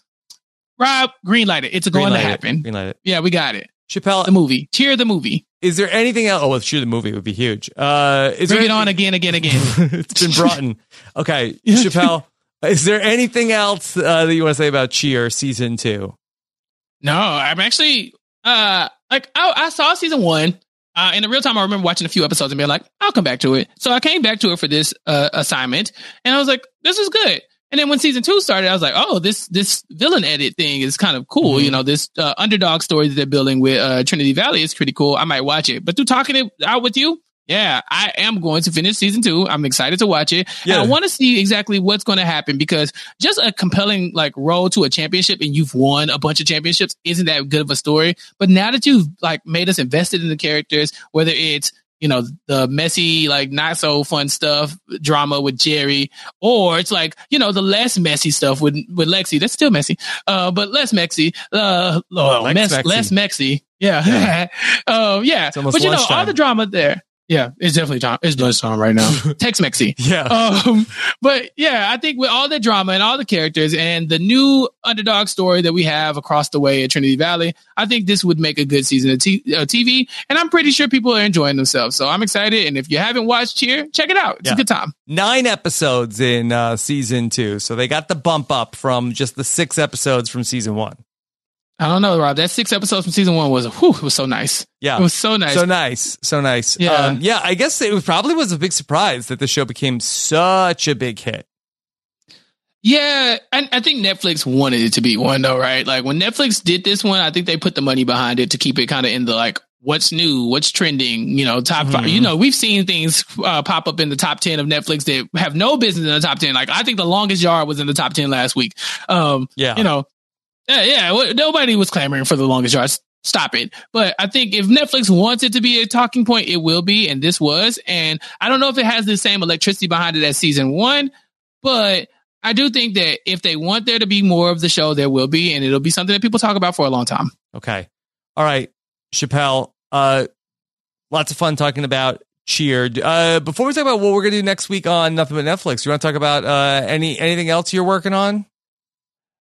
Rob, green light it. It's going to Greenlight happen. Greenlight it. Yeah, we got it. Chappelle, The movie. Cheer the movie. is there anything else? Oh, well, sure, the movie would be huge. Uh, is Bring there it on again, again, again. (laughs) it's been brought in. Okay, (laughs) Chappelle, is there anything else uh, that you want to say about Cheer season two? No, I'm actually uh like I, I saw season one. Uh, in the real time, I remember watching a few episodes and being like, "I'll come back to it." So I came back to it for this uh, assignment, and I was like, "This is good." And then when season two started, I was like, "Oh, this this villain edit thing is kind of cool." Mm-hmm. You know, this uh, underdog story that they're building with uh, Trinity Valley is pretty cool. I might watch it. But through talking it out with you, yeah, I am going to finish season two. I'm excited to watch it. Yeah. And I want to see exactly what's going to happen because just a compelling like road to a championship and you've won a bunch of championships isn't that good of a story. But now that you've like made us invested in the characters, whether it's you know the messy like not so fun stuff drama with Jerry or it's like you know the less messy stuff with with Lexi that's still messy uh but less messy uh oh, less messy yeah yeah (laughs) almost but you know all the drama there yeah it's definitely time it's lunchtime right now (laughs) Tex Mexi Yeah. um, but yeah, I think with all the drama and all the characters and the new underdog story that we have across the way at Trinity Valley, I think this would make a good season of t- uh, TV. And I'm pretty sure people are enjoying themselves. So I'm excited. And if you haven't watched here, check it out. It's Yeah. a good time. Nine episodes in uh, season two, so they got the bump up from just the six episodes from season one. I don't know, Rob. That six episodes from season one was, whew, it was so nice. Yeah, It was so nice. so nice, so nice. Yeah. um, yeah. I guess it probably was a big surprise that the show became such a big hit. Yeah, I, I think Netflix wanted it to be one though, right? Like when Netflix did this one, I think they put the money behind it to keep it kind of in the like what's new, what's trending, you know, top five. You know, we've seen things uh, pop up in the top 10 of Netflix that have no business in the top 10. Like I think the longest yard was in the top 10 last week. Um, Yeah. you know, yeah, yeah, well, nobody was clamoring for the longest yard. Stop it. But I think if Netflix wants it to be a talking point, it will be. And this was. And I don't know if it has the same electricity behind it as season one, but I do think that if they want there to be more of the show, there will be. And it'll be something that people talk about for a long time. Okay. All right, Chappelle. Uh, lots of fun talking about cheer. Uh, before we talk about what we're gonna do next week on Nothing But Netflix, you want to talk about uh any anything else you're working on?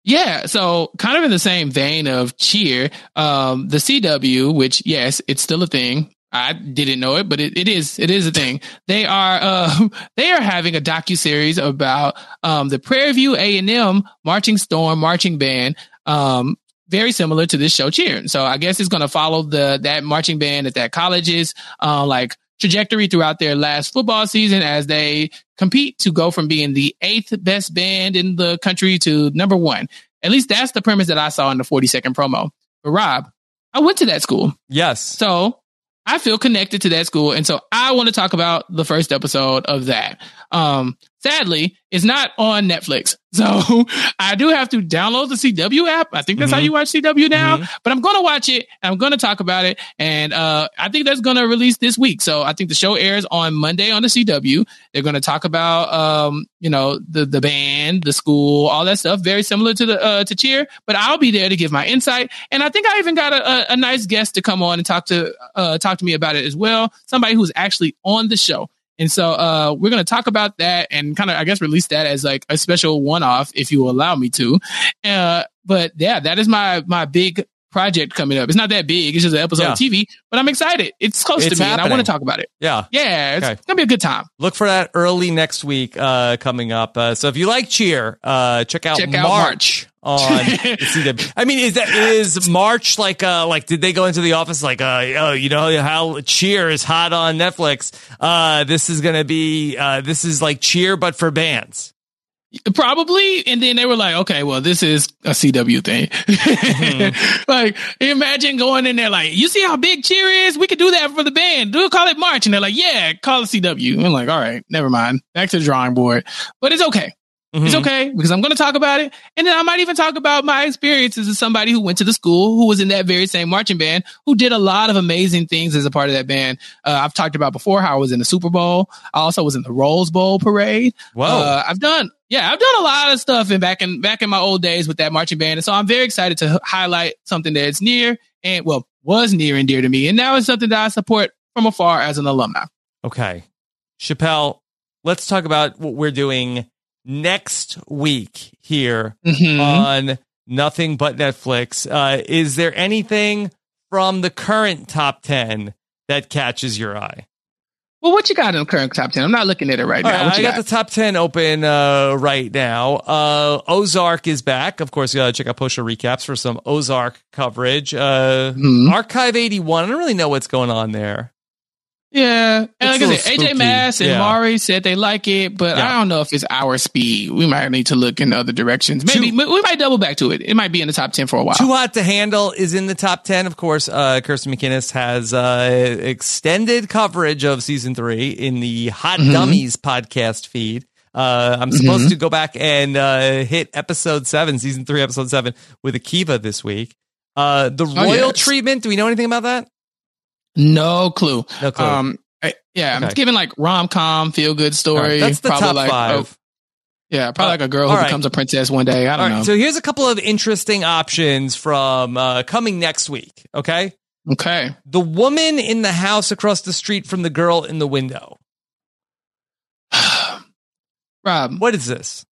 Yeah, so kind of in the same vein of cheer, um, the CW, which yes, it's still a thing. I didn't know it, but it, it is it is a thing. They are uh, (laughs) they are having a docu series about um, the Prairie View A and M Marching Storm marching band. Um, very similar to this show Cheer. So I guess it's going to follow the that marching band at that college's uh, like trajectory throughout their last football season as they compete to go from being the eighth best band in the country to number one. At least that's the premise that I saw in the 40 second promo. But Rob, I went to that school. Yes. So I feel connected to that school. And so I want to talk about the first episode of that. Um, sadly, it's not on Netflix. (laughs) So I do have to download the CW app. I think that's how Mhm. you watch CW now, Mhm. but I'm going to watch it. And I'm going to talk about it. And, uh, I think that's going to release this week. So I think the show airs on Monday on the CW. They're going to talk about, um, you know, the, the band, the school, all that stuff. Very similar to the, uh, to cheer, but I'll be there to give my insight. And I think I even got a, a, a nice guest to come on and talk to, uh, talk to me about it as well. Somebody who's actually on the show. And so uh, we're going to talk about that and kind of, I guess, release that as like a special one-off, if you allow me to. Uh, but yeah, that is my my big project coming up. It's not that big; it's just an episode Yeah. of TV. But I'm excited. It's close It's to me, and I want to talk about it. Yeah. Yeah, it's Okay. gonna be a good time. Look for that early next week uh, coming up. Uh, so if you like cheer, uh, check out Check out March. On (laughs) CW. I mean, is that is March like uh like did they go into the office like uh oh you know how Cheer is hot on Netflix? Uh, this is gonna be uh this is like Cheer but for bands. Probably, and then they were like, "Okay, well, this is a CW thing." (laughs) like, imagine going in there like, "You see how big Cheer is? We could do that for the band. Do call it March." And they're like, "Yeah, call it CW." I'm like, "All right, never mind. Back to the drawing board." But it's okay. It's Mhm. okay because I'm going to talk about it, and then I might even talk about my experiences as somebody who went to the school, who was in that very same marching band, who did a lot of amazing things as a part of that band. Uh, I've talked about before how I was in the Super Bowl. I also was in the Rose Bowl parade. Whoa. Uh, I've done, yeah, I've done a lot of stuff in back in back in my old days with that marching band, and so I'm very excited to h- highlight something that's near and well was near and dear to me, and now it's something that I support from afar as an alumni. Okay. Chappelle, let's talk about what we're doing next week here Mhm. on Nothing But Netflix. Uh, is there anything from the current top 10 that catches your eye? Well, what you got in the current top ten? I'm not looking at it right All now. right, What I you got, the top 10 open uh, right now. Uh, Ozark is back. Of course, you got to check out Posha Recaps for some Ozark coverage. Uh, Mm-hmm. Archive 81. I don't really know what's going on there. Yeah, and like I said. AJ Mass and Yeah. Mari said they like it, but Yeah. I don't know if it's our speed. We might need to look in other directions. Maybe we might double back to it. It might be in the top ten for a while. Too Hot to Handle is in the top 10. Of course, uh, Kirsten McInnes has uh, extended coverage of season three in the Hot Mhm. Dummies podcast feed. Uh, I'm supposed Mhm. to go back and uh, hit episode seven, season three, episode seven with Akiva this week. Uh, the Oh, royal yes. treatment, do we know anything about that? No clue. No clue. Um, I- yeah, I'm giving like rom com, feel good story. Right, that's the probably top like, five. oh, yeah, probably Uh, like a girl who right. becomes a princess one day. I don't All know. right, so here's a couple of interesting options from uh, coming next week. Okay. okay. The woman in the house across the street from the girl in the window. (sighs) Rob, What is this?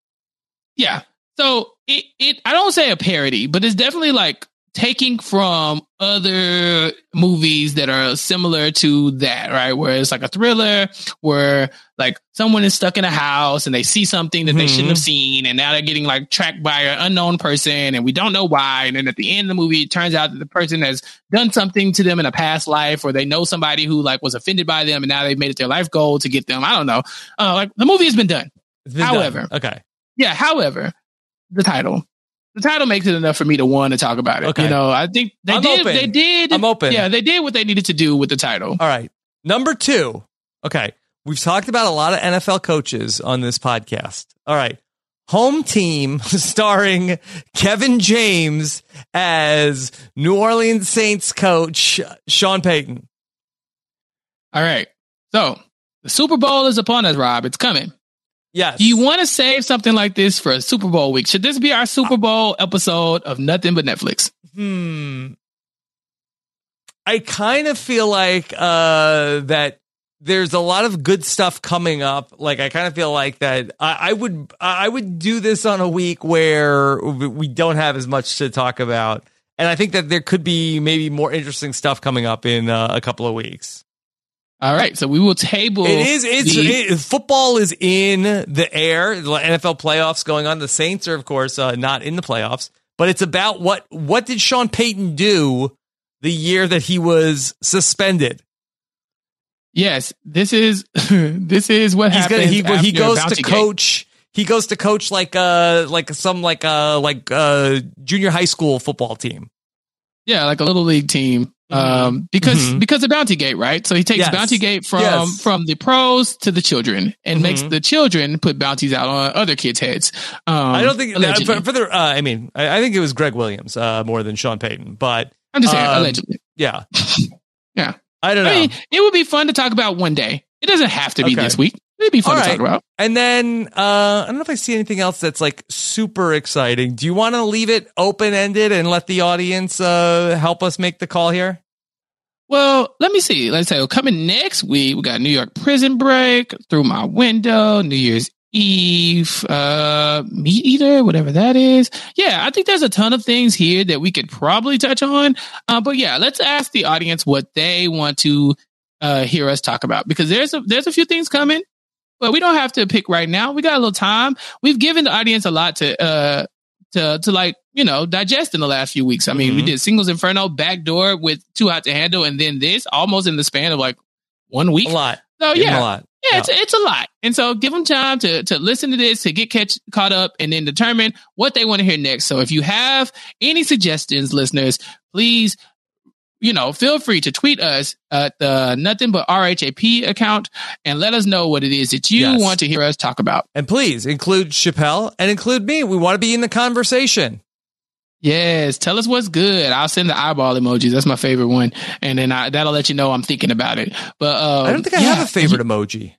Yeah. So it, it I don't say a parody, but it's definitely like taking from other movies that are similar to that, right? Where it's like a thriller where like someone is stuck in a house and they see something that they shouldn't have seen and now they're getting like tracked by an unknown person and we don't know why. And then at the end of the movie, it turns out that the person has done something to them in a past life or they know somebody who like was offended by them and now they've made it their life goal to get them. I don't know. Uh, like the movie has been done. Been However, done. okay. yeah. However, the title, the title makes it enough for me to want to talk about it. Okay. You know, I think they I'm did. open. They did. I'm open. Yeah, they did what they needed to do with the title. All right. Number two. Okay. We've talked about a lot of NFL coaches on this podcast. All right. Home team (laughs) starring Kevin James as New Orleans Saints coach Sean Payton. All right. So the Super Bowl is upon us, Rob. It's coming. Yes. Do you want to save something like this for a Super Bowl week? Should this be our Super Bowl episode of Nothing But Netflix? Hmm. I kind of feel like uh, that there's a lot of good stuff coming up. Like I kind of feel like that I, I would I would do this on a week where we don't have as much to talk about, and I think that there could be maybe more interesting stuff coming up in uh, a couple of weeks. All right, so we will table. It is. It's the- it, football is in the air. The NFL playoffs going on. The Saints are, of course, uh, not in the playoffs. But it's about what what did Sean Payton do the year that he was suspended? yes, this is (laughs) this is what He's happens. gonna, he he goes to coach. He goes to coach like uh like some like uh like uh junior high school football team. Yeah, like a little league team. Um, because Mhm. because of Bounty Gate, right? So he takes Yes. Bounty Gate from Yes. from the pros to the children, and makes Mhm. the children put bounties out on other kids' heads. Um, I don't think allegedly. for, for the. Uh, I mean, I, I think it was Gregg Williams uh, more than Sean Payton, but I'm just saying um, allegedly. Yeah, (laughs) Yeah, I don't know. I mean, it would be fun to talk about one day. It doesn't have to be Okay. this week. It'd be fun All to talk about. And then uh, I don't know if I see anything else that's like super exciting. Do you want to leave it open ended and let the audience uh, help us make the call here? Well, let me see. Let's say coming next week, we got New York Prison Break, Through My Window, New Year's Eve, uh, Meat Eater, whatever that is. Yeah, I think there's a ton of things here that we could probably touch on. Uh, but yeah, let's ask the audience what they want to uh, hear us talk about because there's a there's a few things coming, but we don't have to pick right now. We got a little time. We've given the audience a lot to uh to to like you know digest in the last few weeks. I mean, we Mhm. did Singles Inferno, Backdoor with Too Hot to Handle, and then this almost in the span of like one week. A lot. So Give yeah, a lot. yeah, it's it's a lot, and so give them time to to listen to this, to get catch caught up, and then determine what they want to hear next. So if you have any suggestions, listeners, please. You know, feel free to tweet us at the nothing but RHAP account and let us know what it is that you Yes. want to hear us talk about. And please include Chappelle and include me. We want to be in the conversation. Yes, tell us what's good. I'll send the eyeball emojis. That's my favorite one, and then I, that'll let you know I'm thinking about it. But um, I don't think I yeah, have a favorite emoji.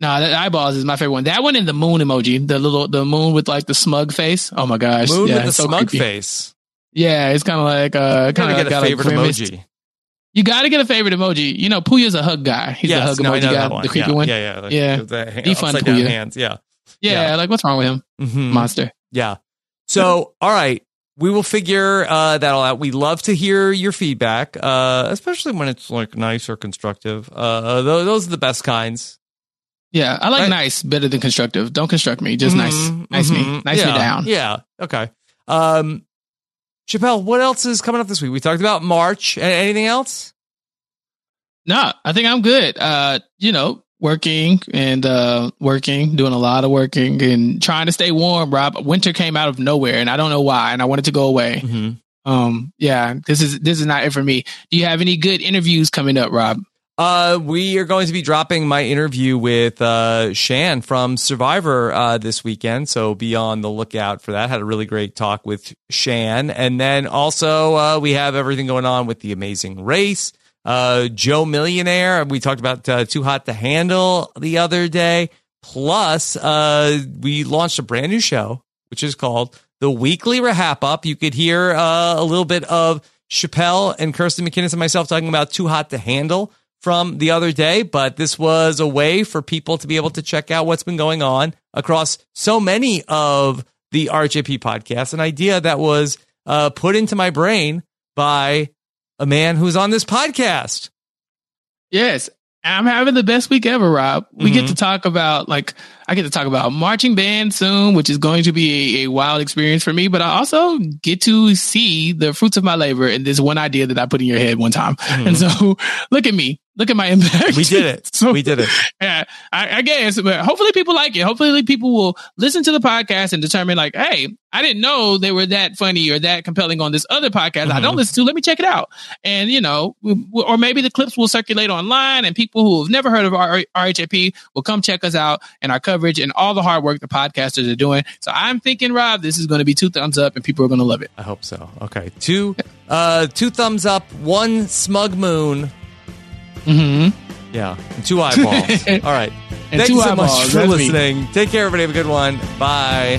No, that eyeballs is my favorite one. That one and the moon emoji, the little the moon with like the smug face. Oh my gosh, Moon yeah, with the so smug creepy. face. Yeah, it's kind of like uh, kind of get a got favorite grimaced- emoji. You got to get a favorite emoji. You know, Puya's a hug guy. He's Yes, the hug no, emoji guy, the creepy yeah, one. Yeah, yeah, like, yeah. hand, Defund Puya. hands. Yeah. yeah, like what's wrong with him? Mhm. Monster. Yeah. So, all right, we will figure uh, that all out. We love to hear your feedback, uh, especially when it's like nice or constructive. Uh, those, those are the best kinds. Yeah, I like Right. nice better than constructive. Don't construct me, just nice, Mhm, nice me, mhm. nice yeah, me down. Yeah. Okay. Um, Chappelle, what else is coming up this week? We talked about March. Anything else? No, I think I'm good. Uh, you know, working and uh working, doing a lot of working and trying to stay warm, Rob. Winter came out of nowhere and I don't know why, and I wanted to go away. Mm-hmm. Um, yeah, this is this is not it for me. Do you have any good interviews coming up, Rob? Uh, we are going to be dropping my interview with uh, Shan from Survivor uh, this weekend, so be on the lookout for that. Had a really great talk with Shan, and then also uh, we have everything going on with the Amazing Race. Uh, Joe Millionaire, we talked about uh, Too Hot to Handle the other day. Plus, we launched a brand new show, which is called the Weekly RHAP Up. You could hear a little bit of Chappelle and Kirsten McKinnis and myself talking about Too Hot to Handle from the other day, but this was a way for people to be able to check out what's been going on across so many of the RHAP podcasts. An idea that was uh, put into my brain by a man who's on this podcast. Yes. I'm having the best week ever, Rob. We Mm-hmm. get to talk about like I get to talk about marching band soon, which is going to be a, a wild experience for me. But I also get to see the fruits of my labor in this one idea that I put in your head one time. Mhm. And so, (laughs) look at me. Look at my impact. We did it. (laughs) So- we did it. Yeah, I, I guess, but hopefully people like it. Hopefully people will listen to the podcast and determine like, hey, I didn't know they were that funny or that compelling on this other podcast I don't Mhm. listen to. Let me check it out. And you know, or maybe the clips will circulate online and people who have never heard of R- RHAP will come check us out and our coverage and all the hard work the podcasters are doing. So I'm thinking, Rob, this is going to be two thumbs up and people are going to love it. I hope so. Okay, two, uh, two thumbs up, one smug moon. Mm-hmm. Yeah, and two eyeballs. (laughs) All right. And Thank two you so much for That's me. listening. Take care, everybody. Have a good one. Bye.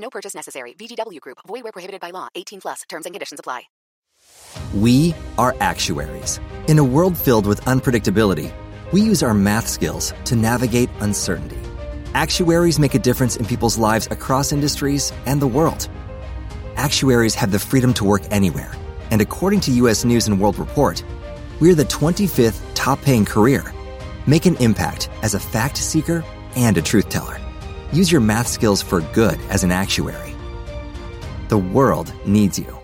No purchase necessary. VGW Group. Void where prohibited by law. 18 plus. Terms and conditions apply. We are actuaries. In a world filled with unpredictability, we use our math skills to navigate uncertainty. Actuaries make a difference in people's lives across industries and the world. Actuaries have the freedom to work anywhere, and according to US News and World Report, we're the 25th top paying career. Make an impact as a fact seeker and a truth teller. Use your math skills for good as an actuary. The world needs you.